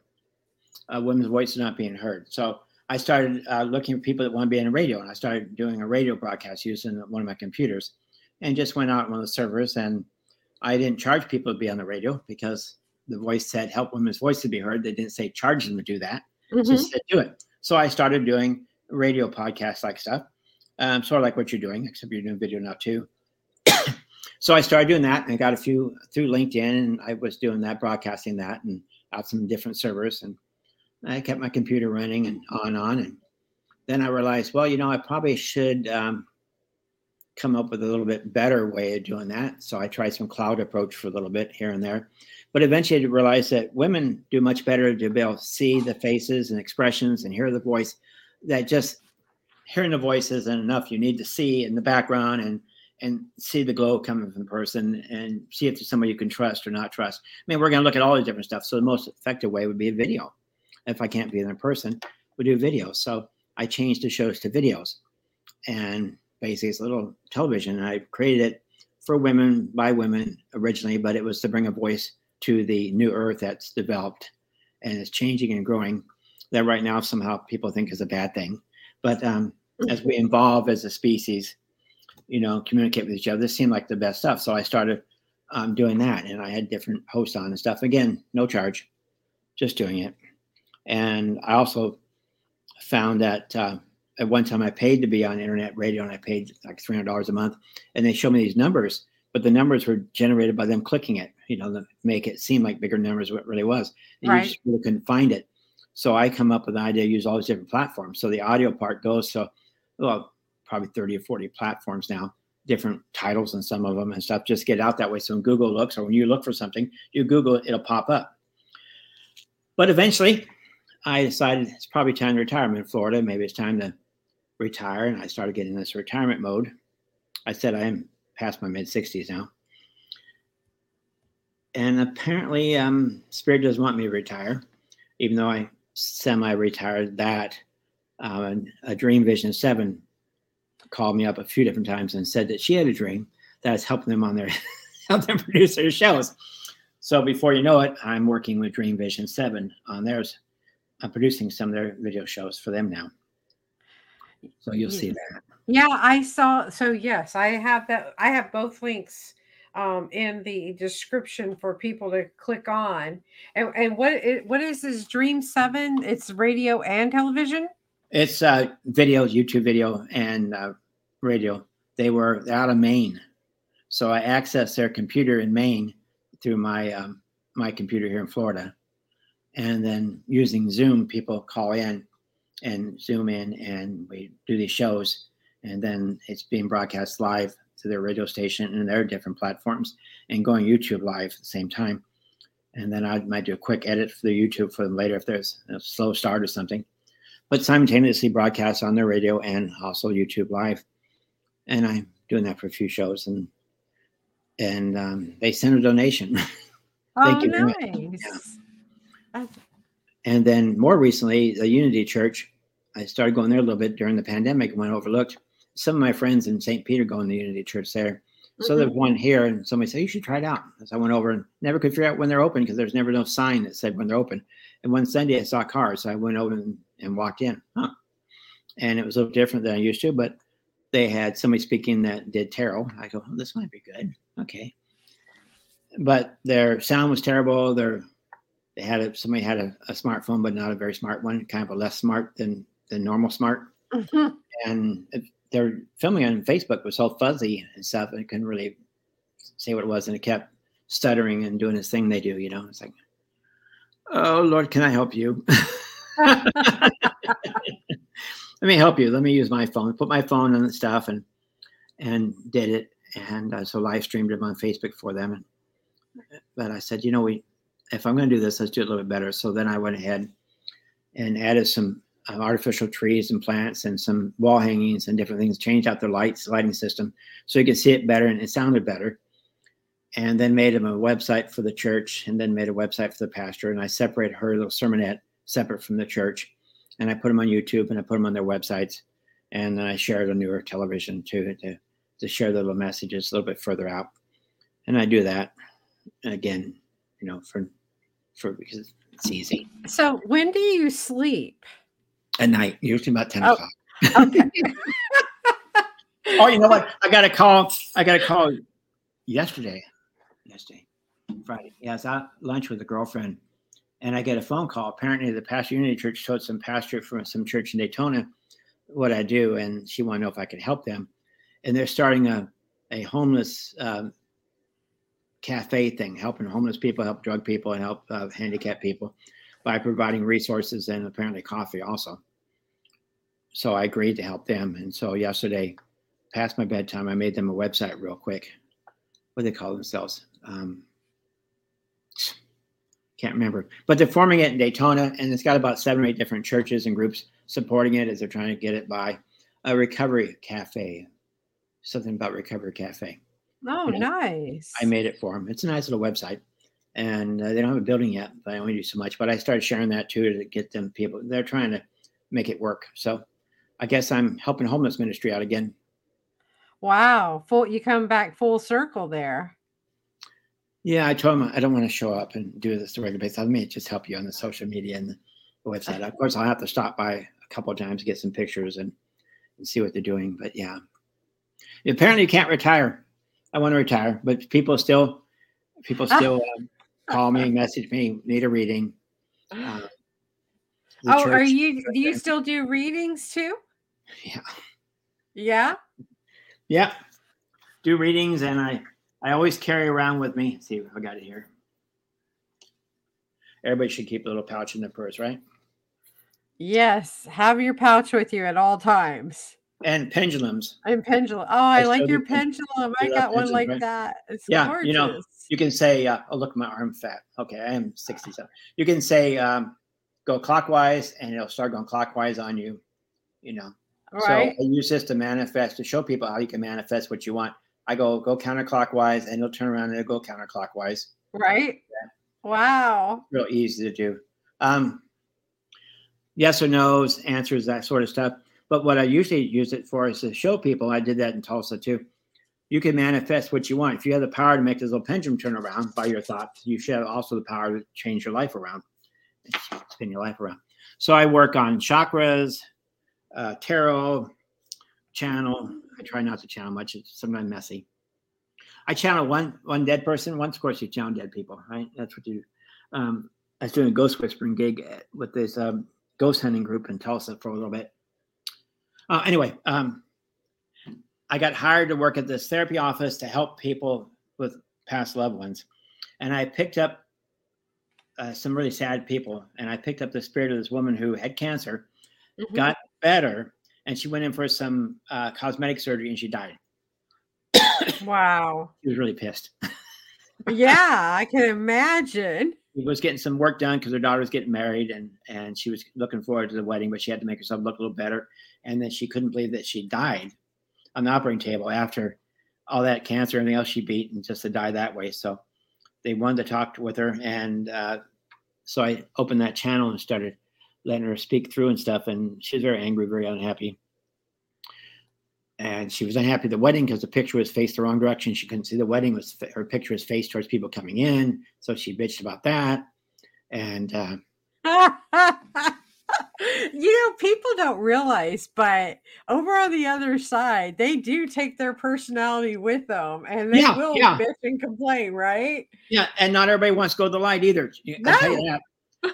Uh, women's voices not being heard. So I started uh, looking for people that want to be on the radio, and I started doing a radio broadcast using one of my computers, and just went out on one of the servers. And I didn't charge people to be on the radio because the voice said help women's voices be heard. They didn't say charge them to do that, mm-hmm. just said do it. So I started doing radio podcast like stuff, um, sort of like what you're doing, except you're doing video now too. so I started doing that and got a few through LinkedIn, and I was doing that, broadcasting that, and out some different servers and I kept my computer running and on and on. And then I realized, well, you know, I probably should um, come up with a little bit better way of doing that. So I tried some cloud approach for a little bit here and there. But eventually I realized that women do much better to be able to see the faces and expressions and hear the voice. That just hearing the voice isn't enough. You need to see in the background and and see the glow coming from the person and see if there's somebody you can trust or not trust. I mean, we're going to look at all the different stuff. So the most effective way would be a video if I can't be there in person, we do videos. So I changed the shows to videos. And basically, it's a little television. I created it for women by women originally, but it was to bring a voice to the new earth that's developed and is changing and growing. That right now somehow people think is a bad thing. But um, as we evolve as a species, you know, communicate with each other, this seemed like the best stuff. So I started um, doing that, and I had different hosts on and stuff. Again, no charge, just doing it. And I also found that uh, at one time I paid to be on internet radio and I paid like $300 a month. And they showed me these numbers, but the numbers were generated by them clicking it, you know, to make it seem like bigger numbers what it really was. And right. you just really couldn't find it. So I come up with an idea to use all these different platforms. So the audio part goes to, well, probably 30 or 40 platforms now, different titles and some of them and stuff. Just get out that way. So when Google looks or when you look for something, you Google it, it'll pop up. But eventually, I decided it's probably time to retire. I'm in Florida. Maybe it's time to retire. And I started getting this retirement mode. I said I am past my mid 60s now. And apparently, um, Spirit doesn't want me to retire, even though I semi retired that. Um, a Dream Vision 7 called me up a few different times and said that she had a dream that was helping them on their help them produce their shows. So before you know it, I'm working with Dream Vision 7 on theirs I'm producing some of their video shows for them now. So you'll see that. Yeah, I saw. So yes, I have that. I have both links um, in the description for people to click on. And, and what it, what is this Dream Seven? It's radio and television. It's uh, video, YouTube video, and uh, radio. They were out of Maine, so I accessed their computer in Maine through my um, my computer here in Florida, and then using Zoom, people call in and Zoom in, and we do these shows, and then it's being broadcast live to their radio station and their different platforms, and going YouTube live at the same time. And then I might do a quick edit for the YouTube for them later if there's a slow start or something, but simultaneously broadcast on their radio and also YouTube live. And I'm doing that for a few shows, and and um, they send a donation. Thank oh, you. nice. Yeah. And then more recently, the Unity Church, I started going there a little bit during the pandemic when overlooked. Some of my friends in St. Peter go in the Unity Church there. So mm-hmm. there's one here, and somebody said, You should try it out. So I went over and never could figure out when they're open because there's never no sign that said when they're open. And one Sunday I saw cars. So I went over and, and walked in. Huh. And it was a little different than I used to, but they had somebody speaking that did tarot. I go, oh, This might be good. Okay. But their sound was terrible. Their they had a, somebody had a, a, smartphone, but not a very smart one, kind of a less smart than than normal smart. Mm-hmm. And they're filming on Facebook was all fuzzy and stuff, and couldn't really say what it was, and it kept stuttering and doing this thing they do. You know, it's like, oh Lord, can I help you? Let me help you. Let me use my phone. Put my phone on the stuff and and did it, and uh, so live streamed it on Facebook for them. And, but I said, you know, we if I'm going to do this, let's do it a little bit better. So then I went ahead and added some uh, artificial trees and plants and some wall hangings and different things, changed out the lights, lighting system so you could see it better and it sounded better. And then made him a website for the church and then made a website for the pastor. And I separated her little sermonette separate from the church. And I put them on YouTube and I put them on their websites. And then I shared on New Earth Television too to, to share the little messages a little bit further out. And I do that again, you know, for for because it's easy. So when do you sleep? At night, usually about 10 oh, o'clock. Okay. oh, you know what? I got a call. I got a call yesterday. Yesterday, Friday. Yeah, I was at lunch with a girlfriend, and I get a phone call. Apparently, the pastor Unity Church told some pastor from some church in Daytona what I do, and she wanted to know if I could help them. And they're starting a a homeless um, cafe thing, helping homeless people, help drug people, and help uh, handicapped people by providing resources and apparently coffee also. So I agreed to help them. And so yesterday, past my bedtime, I made them a website real quick. What do they call themselves? Um, can't remember, but they're forming it in Daytona, and it's got about seven or eight different churches and groups supporting it as they're trying to get it by a recovery cafe, something about recovery cafe. Oh, nice. I made it for them. It's a nice little website. And uh, they don't have a building yet, but I only do so much. But I started sharing that too to get them people. They're trying to make it work. So I guess I'm helping homeless ministry out again. Wow. Full you come back full circle there. Yeah, I told them I don't want to show up and do this the regular basis. Let me just help you on the social media and the website. Of course, I'll have to stop by a couple of times to get some pictures and, and see what they're doing. But yeah, apparently you can't retire. I want to retire, but people still people ah. still um, call me, message me, need a reading. Uh, oh, are you? Do you still do readings too? Yeah. Yeah. Yeah. Do readings, and I I always carry around with me. see, I got it here. Everybody should keep a little pouch in their purse, right? Yes, have your pouch with you at all times and pendulums. And pendulum. Oh, I, I like your pendulum. I got one like right? that. It's yeah, gorgeous. you know, you can say, uh, "Oh, look, my arm fat." Okay, I am sixty-seven. You can say, um, "Go clockwise," and it'll start going clockwise on you. You know, right. so I use this to manifest to show people how you can manifest what you want. I go go counterclockwise, and it'll turn around and it'll go counterclockwise. Right. Yeah. Wow. Real easy to do. Um, yes or no's, answers, that sort of stuff. But what I usually use it for is to show people. I did that in Tulsa too. You can manifest what you want. If you have the power to make this little pendulum turn around by your thoughts, you should have also the power to change your life around, spin your life around. So I work on chakras, uh, tarot, channel. I try not to channel much. It's sometimes messy. I channel one one dead person. Once, of course, you channel dead people, right? That's what you. Um, I was doing a ghost whispering gig with this um, ghost hunting group in Tulsa for a little bit. Uh, anyway, um, I got hired to work at this therapy office to help people with past loved ones, and I picked up uh, some really sad people, and I picked up the spirit of this woman who had cancer, mm-hmm. got better, and she went in for some uh, cosmetic surgery, and she died. wow, she was really pissed. yeah, I can imagine. Was getting some work done because her daughter was getting married, and and she was looking forward to the wedding, but she had to make herself look a little better. And then she couldn't believe that she died on the operating table after all that cancer and everything else she beat, and just to die that way. So they wanted to talk with her, and uh, so I opened that channel and started letting her speak through and stuff. And she was very angry, very unhappy. And she was unhappy at the wedding because the picture was faced the wrong direction. She couldn't see the wedding was her picture was faced towards people coming in, so she bitched about that. And uh, you know, people don't realize, but over on the other side, they do take their personality with them and they yeah, will yeah. bitch and complain, right? Yeah, and not everybody wants to go to the light either. No. I'll tell you that.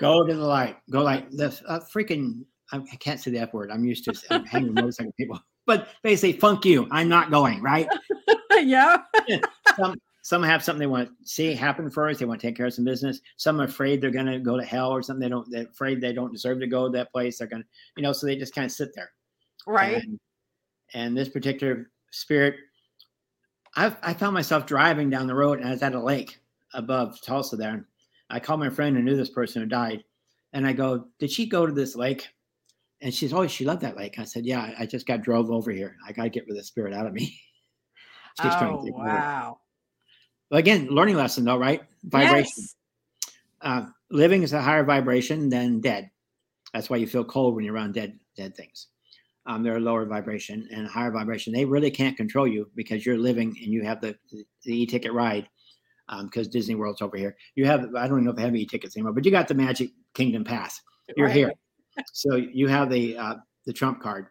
go to the light. Go like the uh, freaking. I can't say the F word. I'm used to I'm hanging motorcycle people, but they say "funk you." I'm not going. Right? yeah. Some some have something they want to see happen first. They want to take care of some business. Some are afraid they're going to go to hell or something. They don't. They're afraid they don't deserve to go to that place. They're going to, you know, so they just kind of sit there. Right. And, and this particular spirit, I I found myself driving down the road and I was at a lake above Tulsa there. I called my friend who knew this person who died, and I go, "Did she go to this lake?" And she's, "Oh, she loved that lake." I said, "Yeah, I just got drove over here. I got to get rid of the spirit out of me." She's oh, wow again, learning lesson though, right? Vibration. Yes. Uh, living is a higher vibration than dead. That's why you feel cold when you're around dead dead things. Um, they're a lower vibration and higher vibration. They really can't control you because you're living and you have the the, the e-ticket ride because um, Disney World's over here. You have I don't even know if they have e-tickets anymore, but you got the Magic Kingdom pass. You're right. here, so you have the uh, the Trump card.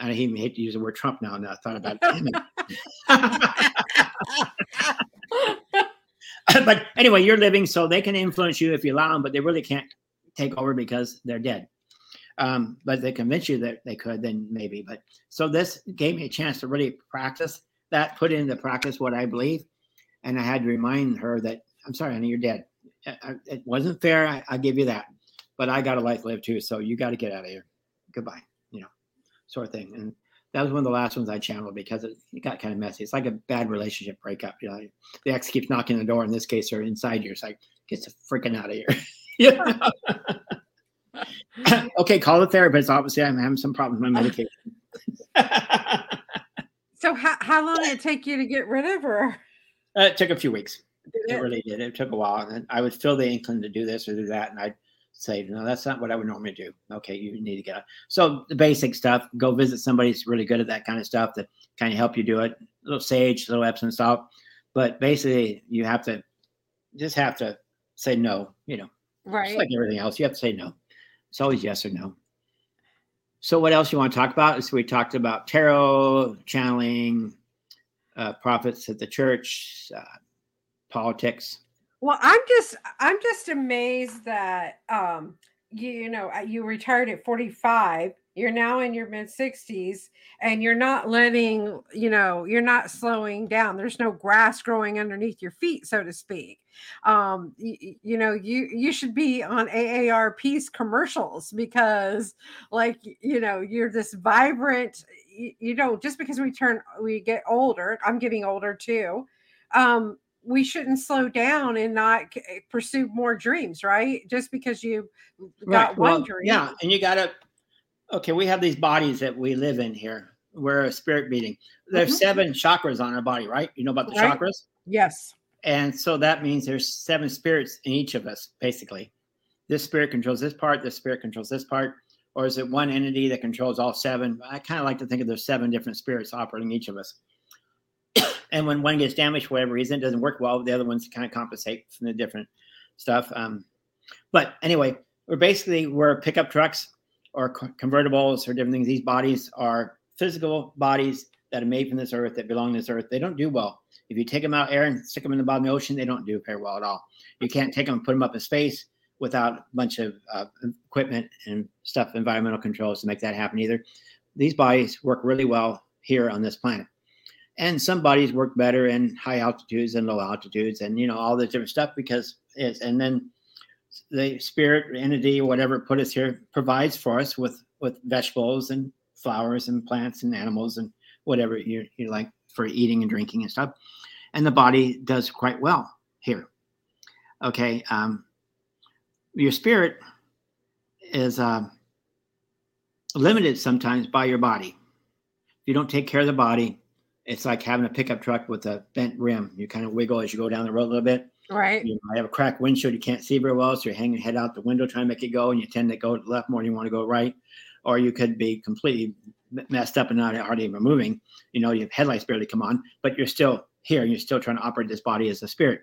I even hate to use the word Trump now. Now I thought about it. but anyway, you're living, so they can influence you if you allow them, but they really can't take over because they're dead. Um, but they convince you that they could, then maybe. But so this gave me a chance to really practice that, put into practice what I believe. And I had to remind her that I'm sorry, honey, you're dead. It wasn't fair. I, I give you that, but I got a life to live too. So you got to get out of here. Goodbye, you know, sort of thing. And that was one of the last ones I channeled because it, it got kind of messy. It's like a bad relationship breakup. You know, the ex keeps knocking on the door. In this case, they're inside you. It's like, get the freaking out of here. okay, call the therapist. Obviously, I'm having some problems with my medication. so, how, how long did it take you to get rid of her? Uh, it took a few weeks. It? it? really did. It took a while, and I would feel the inkling to do this or do that, and I'd say, no, that's not what I would normally do. Okay, you need to get out. So the basic stuff, go visit somebody who's really good at that kind of stuff to kind of help you do it. A little sage, a little Epsom salt. But basically you have to just have to say no, you know. Right. Just like everything else. You have to say no. It's always yes or no. So what else you want to talk about? So we talked about tarot, channeling, uh, prophets at the church, uh, politics. Well, I'm just I'm just amazed that um you, you know you retired at 45 you're now in your mid 60s and you're not letting you know you're not slowing down there's no grass growing underneath your feet so to speak. Um you, you know you you should be on aarp's commercials because like you know you're this vibrant you, you know just because we turn we get older i'm getting older too um we shouldn't slow down and not eh, pursue more dreams, right? Just because you got right. one well, dream. Yeah, and you got to. Okay, we have these bodies that we live in here. We're a spirit being. There's mm-hmm. seven chakras on our body, right? You know about the right. chakras? Yes. And so that means there's seven spirits in each of us, basically. This spirit controls this part. This spirit controls this part. Or is it one entity that controls all seven? I kind of like to think of there's seven different spirits operating each of us and when one gets damaged for whatever reason, it doesn't work well. The other ones kind of compensate from the different stuff. Um, but anyway, we're basically we're pickup trucks or convertibles or different things. These bodies are physical bodies that are made from this earth that belong to this earth. They don't do well If you take them out air and stick them in the bottom of the ocean, they don't do very well at all. You can't take them and put them up in space without a bunch of uh, equipment and stuff, environmental controls to make that happen either. These bodies work really well here on this planet. And some bodies work better in high altitudes and low altitudes and, you know, all this different stuff because it's, and then the spirit entity, whatever put us here, provides for us with, with vegetables and flowers and plants and animals and whatever you, you like for eating and drinking and stuff. And the body does quite well here. Okay. Um, your spirit is uh, limited sometimes by your body. If you don't take care of the body, it's like having a pickup truck with a bent rim. You kind of wiggle as you go down the road a little bit. Right. You might have a cracked windshield. You can't see very well, so you're hanging your head out the window trying to make it go, and you tend to go left more than you want to go right. Or you could be completely messed up and not hardly even moving. You know, your headlights barely come on, but you're still here and you're still trying to operate this body as a spirit.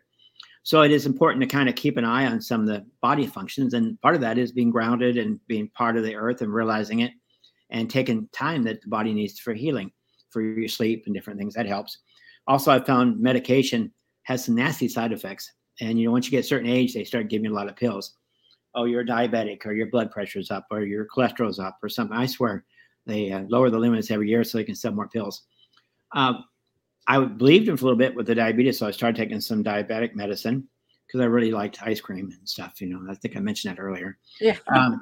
So it is important to kind of keep an eye on some of the body functions. And part of that is being grounded and being part of the earth and realizing it and taking time that the body needs for healing, for your sleep and different things. That helps. Also, I found medication has some nasty side effects. And, you know, once you get a certain age, they start giving you a lot of pills. Oh, you're diabetic or your blood pressure's up or your cholesterol's up or something. I swear they uh, lower the limits every year so they can sell more pills. Uh, I believed him for a little bit with the diabetes, so I started taking some diabetic medicine because I really liked ice cream and stuff. You know, I think I mentioned that earlier. Yeah. Um,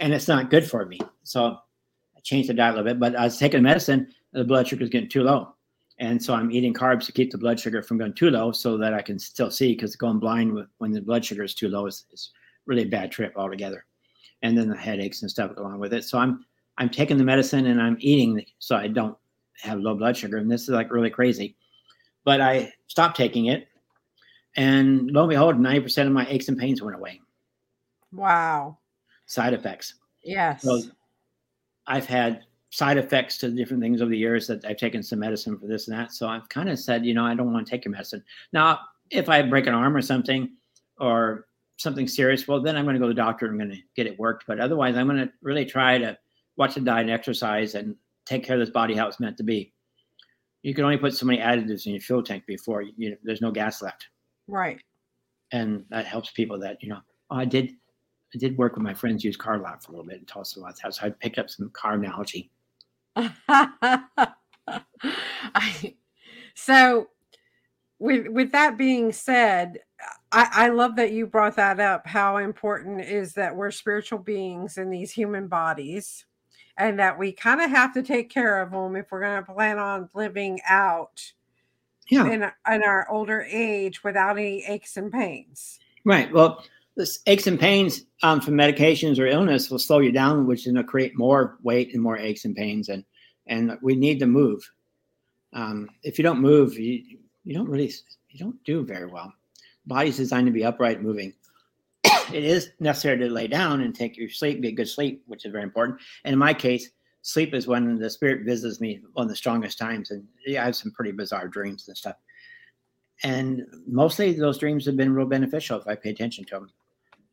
and it's not good for me, so changed the diet a little bit. But I was taking medicine, the blood sugar is getting too low, and so I'm eating carbs to keep the blood sugar from going too low, so that I can still see. Because going blind when the blood sugar is too low is, is really a bad trip altogether. And then the headaches and stuff along with it. So I'm I'm taking the medicine and I'm eating so I don't have low blood sugar. And this is like really crazy. But I stopped taking it. And lo and behold, 90% of my aches and pains went away. Wow. Side effects. Yes. So I've had side effects to different things over the years that I've taken some medicine for this and that. So I've kind of said, you know, I don't want to take your medicine. Now, if I break an arm or something or something serious, well, then I'm going to go to the doctor and I'm going to get it worked. But otherwise, I'm going to really try to watch the diet and exercise and take care of this body how it's meant to be. You can only put so many additives in your fuel tank before you know, there's no gas left. Right. And that helps people that, you know, oh, I did I did work with my friend's used car lot for a little bit in Tulsa about that. So I picked up some car analogy. I, so with with that being said, I, I love that you brought that up. How important is that we're spiritual beings in these human bodies and that we kind of have to take care of them if we're going to plan on living out Yeah. in, in our older age without any aches and pains. Right. Well, this aches and pains um, from medications or illness will slow you down, which is going to create more weight and more aches and pains. And and we need to move. Um, if you don't move, you you don't really you don't do very well. Body's designed to be upright, moving. it is necessary to lay down and take your sleep, get good sleep, which is very important. And in my case, sleep is when the spirit visits me of the strongest times. And yeah, I have some pretty bizarre dreams and stuff. And mostly those dreams have been real beneficial if I pay attention to them.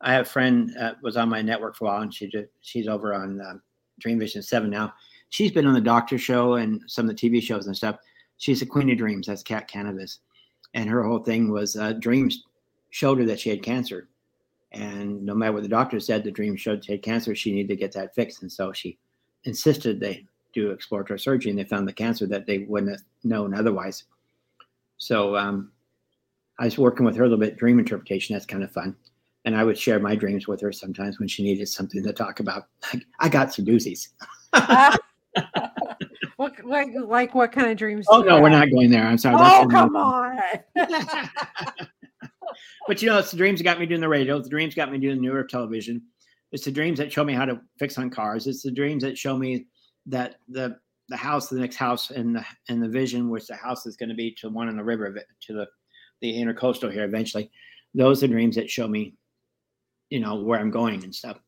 I have a friend uh, was on my network for a while, and she just, she's over on um, Dream Vision Seven now. She's been on the Doctor Show and some of the TV shows and stuff. She's the Queen of Dreams. That's Cat Cannabis, and her whole thing was uh, dreams showed her that she had cancer, and no matter what the doctor said, the dream showed she had cancer. She needed to get that fixed, and so she insisted they do exploratory surgery, and they found the cancer that they wouldn't have known otherwise. So um, I was working with her a little bit, dream interpretation. That's kind of fun. And I would share my dreams with her sometimes when she needed something to talk about. Like, I got some doozies. Ah. what like, like what kind of dreams? oh no, we're have? not going there. I'm sorry. Oh come on! but you know, it's the dreams that got me doing the radio. It's the dreams got me doing New Earth Television. It's the dreams that show me how to fix on cars. It's the dreams that show me that the the house, the next house, and the and the vision, which the house is going to be to one on the river, to the the intercoastal here eventually. Those are dreams that show me, you know, where I'm going and stuff.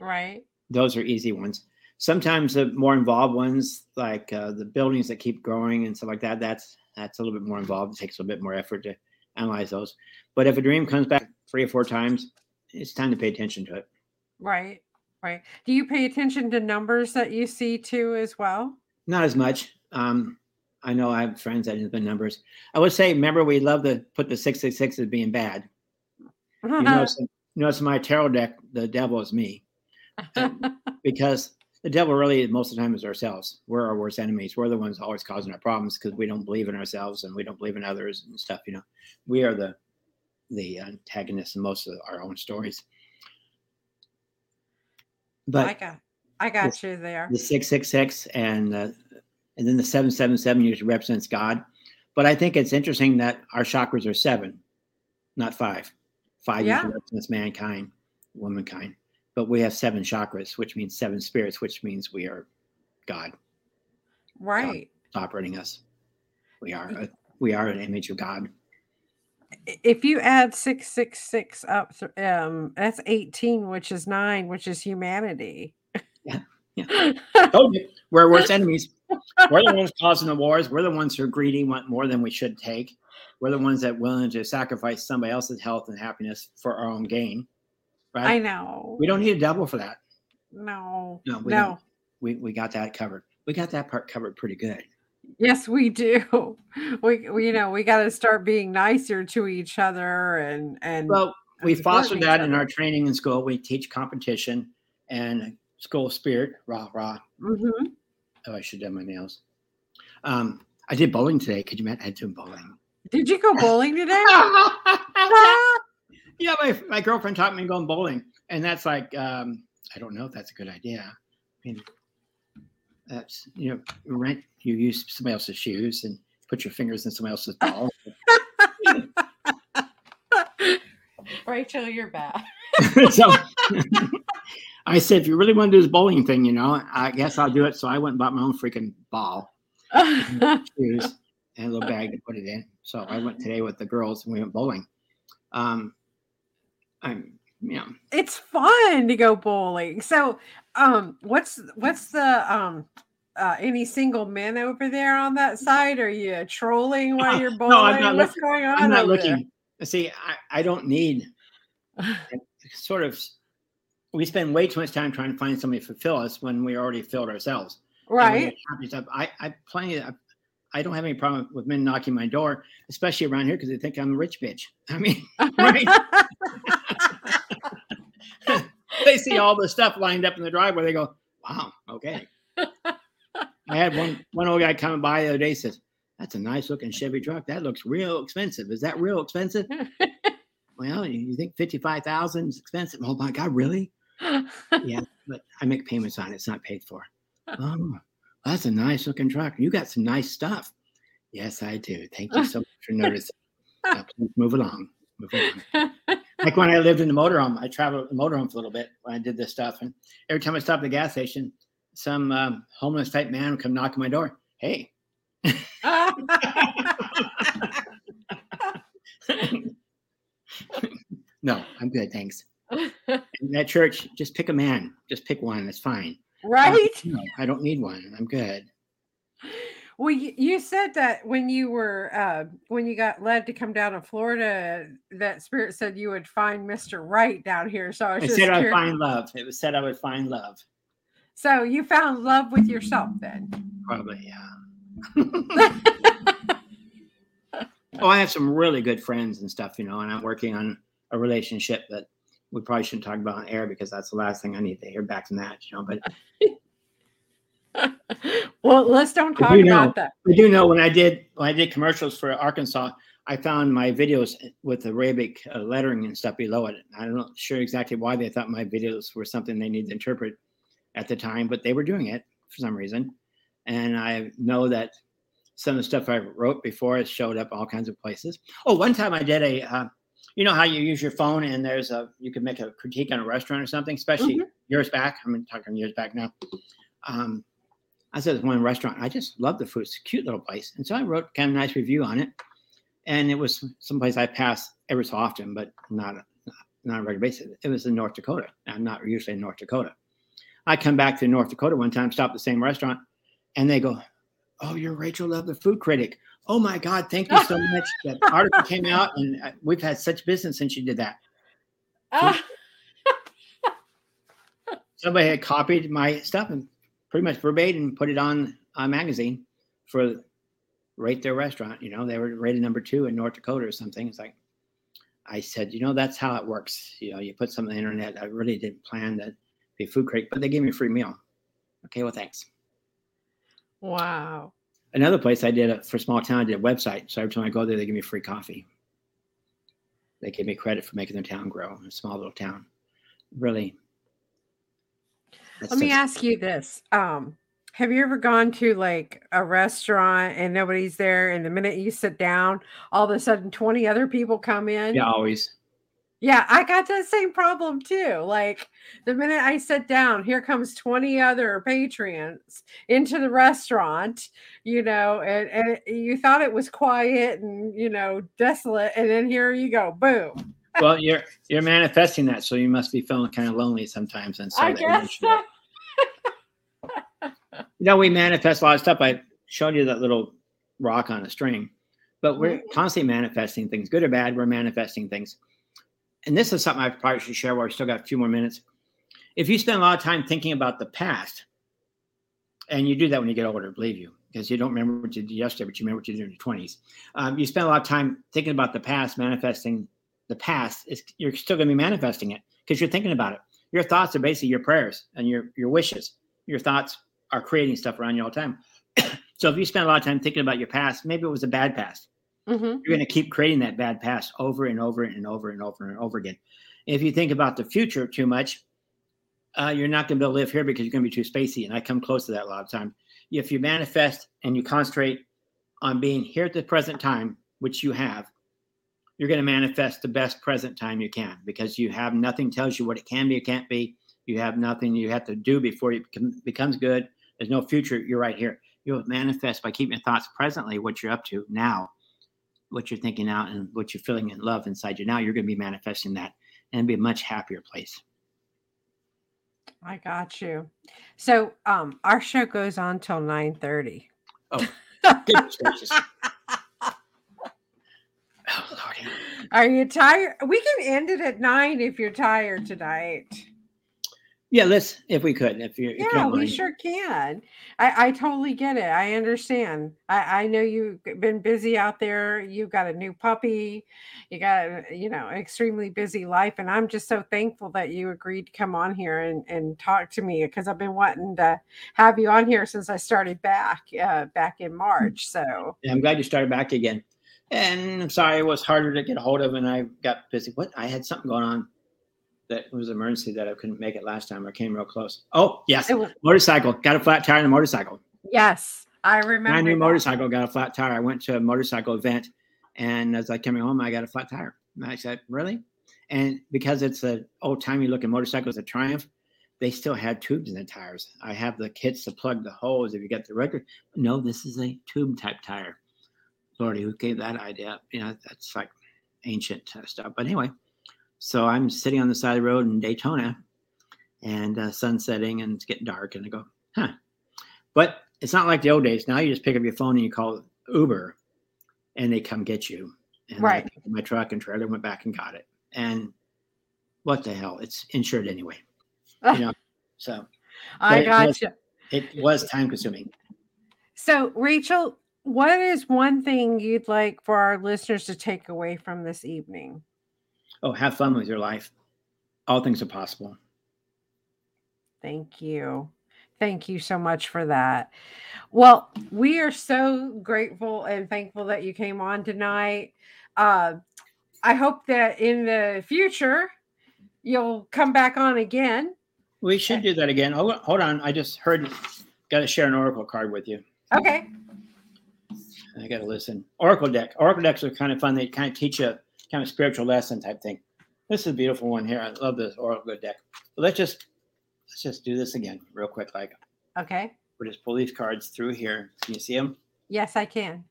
right. Those are easy ones. Sometimes the more involved ones, like uh, the buildings that keep growing and stuff like that, that's that's a little bit more involved. It takes a little bit more effort to analyze those. But if a dream comes back three or four times, it's time to pay attention to it. Right. Right. Do you pay attention to numbers that you see too as well? Not as much. Um, I know I have friends that have been numbers. I would say, remember, we love to put the 666 as being bad. You notice, you notice my tarot deck, the devil is me. because the devil really, most of the time, is ourselves. We're our worst enemies. We're the ones always causing our problems because we don't believe in ourselves and we don't believe in others and stuff. You know, we are the the antagonists in most of our own stories. But I got, I got you there. the 666 and uh, and then the 777 usually represents God. But I think it's interesting that our chakras are seven, not five. Five Yeah. represents mankind, womankind. But we have seven chakras, which means seven spirits, which means we are God Right. operating us. We are a, we are an image of God. If you add 666 up, um, that's 18, which is nine, which is humanity. Yeah, Told you, we're our worst enemies. We're the ones causing the wars. We're the ones who are greedy, want more than we should take. We're the ones that willing to sacrifice somebody else's health and happiness for our own gain. Right? I know. We don't need a devil for that. No. No, we no. don't. We we got that covered. We got that part covered pretty good. Yes, we do. We, we you know, we got to start being nicer to each other and and Well, we foster that in our training in school. We teach competition and school spirit. Rah rah. Mhm. Oh, I should have done my nails. Um, I did bowling today. Could you imagine? I did bowling. Did you go bowling today? yeah, my, my girlfriend taught me going bowling, and that's like um, I don't know if that's a good idea. I mean, that's you know, rent you use somebody else's shoes and put your fingers in somebody else's ball. Rachel, you're bad. so I said, if you really want to do this bowling thing, you know, I guess I'll do it. So I went and bought my own freaking ball, shoes, and a little bag to put it in. So I went today with the girls and we went bowling. Um, I'm, you know, it's fun to go bowling. So, um, what's what's the um uh any single men over there on that side? Are you trolling while you're bowling? No, I'm not What's looking- going on? I'm not over there? looking. See, I, I don't need sort of. We spend way too much time trying to find somebody to fulfill us when we already filled ourselves. Right? I, I plenty. I, I don't have any problem with men knocking my door, especially around here because they think I'm a rich bitch. I mean, right? they see all the stuff lined up in the driveway. They go, "Wow, okay." I had one one old guy coming by the other day. Says, "That's a nice looking Chevy truck. That looks real expensive. Is that real expensive?" well, you, you think fifty five thousand is expensive? Oh my God, really? Yeah, but I make payments on it. It's not paid for. Oh, that's a nice looking truck. You got some nice stuff. Yes, I do. Thank you so much for noticing. Now, please move along. Move along like when I lived in the motorhome, I traveled the motorhome for a little bit when I did this stuff. And every time I stopped at the gas station, some um, homeless type man would come knock on my door. Hey. no, I'm good. Thanks. In that church, just pick a man. Just pick one. It's fine. Right? No, I don't need one. I'm good. Well, you, you said that when you were uh, when you got led to come down to Florida, that spirit said you would find Mister Right down here. So I I said I would find love. It was said I would find love. So you found love with yourself then. Probably, yeah. oh, I have some really good friends and stuff, you know, and I'm working on a relationship that we probably shouldn't talk about on air because that's the last thing I need to hear back from that, you know. But well, let's don't talk do about know. that. I do know when I did when I did commercials for Arkansas, I found my videos with Arabic uh, lettering and stuff below it. I'm not sure exactly why they thought my videos were something they needed to interpret at the time, but they were doing it for some reason. And I know that some of the stuff I wrote before it showed up all kinds of places. Oh, one time I did a, uh, you know how you use your phone and there's a you can make a critique on a restaurant or something, especially years back. I'm talking years back now. Um, I said there's one restaurant. I just love the food. It's a cute little place, and so I wrote kind of a nice review on it. And it was someplace I pass every so often, but not not on a regular basis. It was in North Dakota. I'm not usually in North Dakota. I come back to North Dakota one time, stop at the same restaurant, and they go, "Oh, you're Rachel Love, the food critic. Oh my God, thank you so much. That article came out, and uh, we've had such business since you did that." Ah, Somebody had copied my stuff and pretty much verbatim put it on a magazine for rate their restaurant. You know, they were rated number two in North Dakota or something. It's like, I said, you know, that's how it works. You know, you put something on the internet. I really didn't plan that be food crate, but they gave me a free meal. Okay, well, thanks. Wow. Another place I did it for small town, I did a website. So every time I go there, they give me free coffee. They give me credit for making their town grow, a small little town. Really. Let me ask you this. Um, have you ever gone to like a restaurant and nobody's there, and the minute you sit down, all of a sudden 20 other people come in? Yeah, always. Yeah, I got that same problem too. Like the minute I sit down, here comes 20 other patrons into the restaurant, you know, and, and you thought it was quiet and you know, desolate, and then here you go, boom. Well, you're you're manifesting that, so you must be feeling kind of lonely sometimes, and so I guess so. you know, we manifest a lot of stuff. I showed you that little rock on a string, but we're mm-hmm. constantly manifesting things, good or bad. We're manifesting things and this is something I probably should share while we still got a few more minutes. If you spend a lot of time thinking about the past, and you do that when you get older, believe you, because you don't remember what you did yesterday, but you remember what you did in your 20s. Um, you spend a lot of time thinking about the past, manifesting the past. It's, you're still going to be manifesting it because you're thinking about it. Your thoughts are basically your prayers and your, your wishes. Your thoughts are creating stuff around you all the time. so if you spend a lot of time thinking about your past, maybe it was a bad past. Mm-hmm. You're going to keep creating that bad past over and over and over and over and over again. If you think about the future too much, uh, you're not going to be able to live here because you're going to be too spacey. And I come close to that a lot of times. If you manifest and you concentrate on being here at the present time, which you have, you're going to manifest the best present time you can because you have nothing tells you what it can be, it can't be. You have nothing you have to do before it becomes good. There's no future. You're right here. You'll manifest by keeping your thoughts presently, what you're up to now what you're thinking out and what you're feeling in love inside you now, you're going to be manifesting that and be a much happier place. I got you. So um our show goes on till 9 30. Oh, oh Are you tired? We can end it at nine if you're tired tonight. Yeah, let's if we could. If you yeah, we sure can. I, I totally get it. I understand. I, I know you've been busy out there. You've got a new puppy. You got you know extremely busy life, and I'm just so thankful that you agreed to come on here and and talk to me because I've been wanting to have you on here since I started back uh, back in March. So yeah, I'm glad you started back again. And I'm sorry it was harder to get a hold of, and I got busy. What I had something going on that was emergency that I couldn't make it last time. I came real close. Oh, yes. Was, motorcycle. Got a flat tire on the motorcycle. Yes. I remember. My new that. motorcycle got a flat tire. I went to a motorcycle event and as I came home, I got a flat tire. And I said, Really? And because it's an old timey looking motorcycle, it's a Triumph, they still had tubes in the tires. I have the kits to plug the holes if you get the record. No, this is a tube type tire. Lordy, who gave that idea? You know, that's like ancient uh, stuff. But anyway, so I'm sitting on the side of the road in Daytona and uh, sun setting and it's getting dark. And I go, huh. But it's not like the old days. Now you just pick up your phone and you call Uber and they come get you. And right. my truck and trailer went back and got it. And what the hell? It's insured anyway. You know, so I got you. It was time consuming. So, Rachel, what is one thing you'd like for our listeners to take away from this evening? Oh, have fun with your life. All things are possible. Thank you. Thank you so much for that. Well, we are so grateful and thankful that you came on tonight. Uh, I hope that in the future you'll come back on again. We should do that again. Hold, hold on. I just heard, got to share an Oracle card with you. Okay. I got to listen. Oracle deck. Oracle decks are kind of fun. They kind of teach you kind of spiritual lesson type thing. This is a beautiful one here. I love this Oracle deck. But let's just let's just do this again real quick. Like okay, we'll just pull these cards through here. Can you see them? Yes, I can.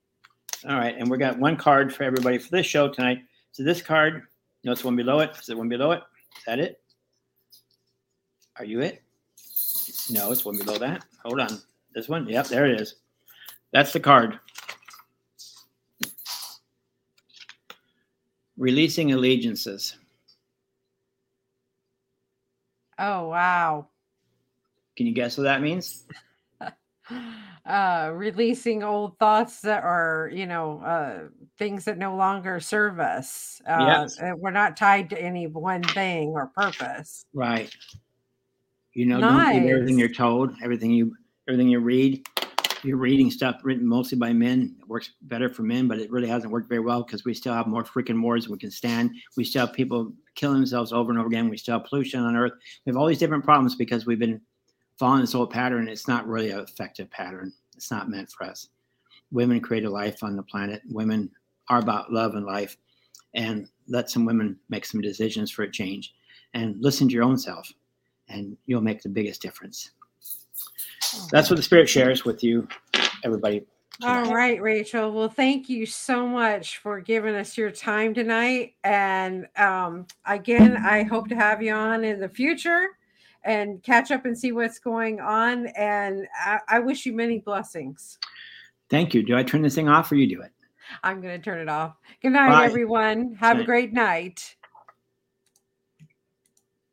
All right, and we got one card for everybody for this show tonight. So this card, notice one below it. Is it one below it? Is that it? Are you it? No, it's one below that. Hold on. This one? Yep, there it is. That's the card. Releasing allegiances. Oh, wow. Can you guess what that means? uh releasing old thoughts that are you know uh things that no longer serve us uh Yes. we're not tied to any one thing or purpose Right. You know, don't believe everything you're told, everything you everything you read. You're reading stuff written mostly by men. It works better for men, but it really hasn't worked very well because we still have more freaking wars we can stand. We still have people killing themselves over and over again. We still have pollution on Earth. We have all these different problems because we've been following this old pattern. It's not really an effective pattern. It's not meant for us. Women create a life on the planet. Women are about love and life. And let some women make some decisions for a change. And listen to your own self, and you'll make the biggest difference. That's what the Spirit shares with you, everybody. all right rachel well thank you so much for giving us your time tonight and um again i hope to have you on in the future and catch up and see what's going on and i, I wish you many blessings Thank you. Do I turn this thing off or you do it? i'm going to turn it off good night Bye. everyone have a great night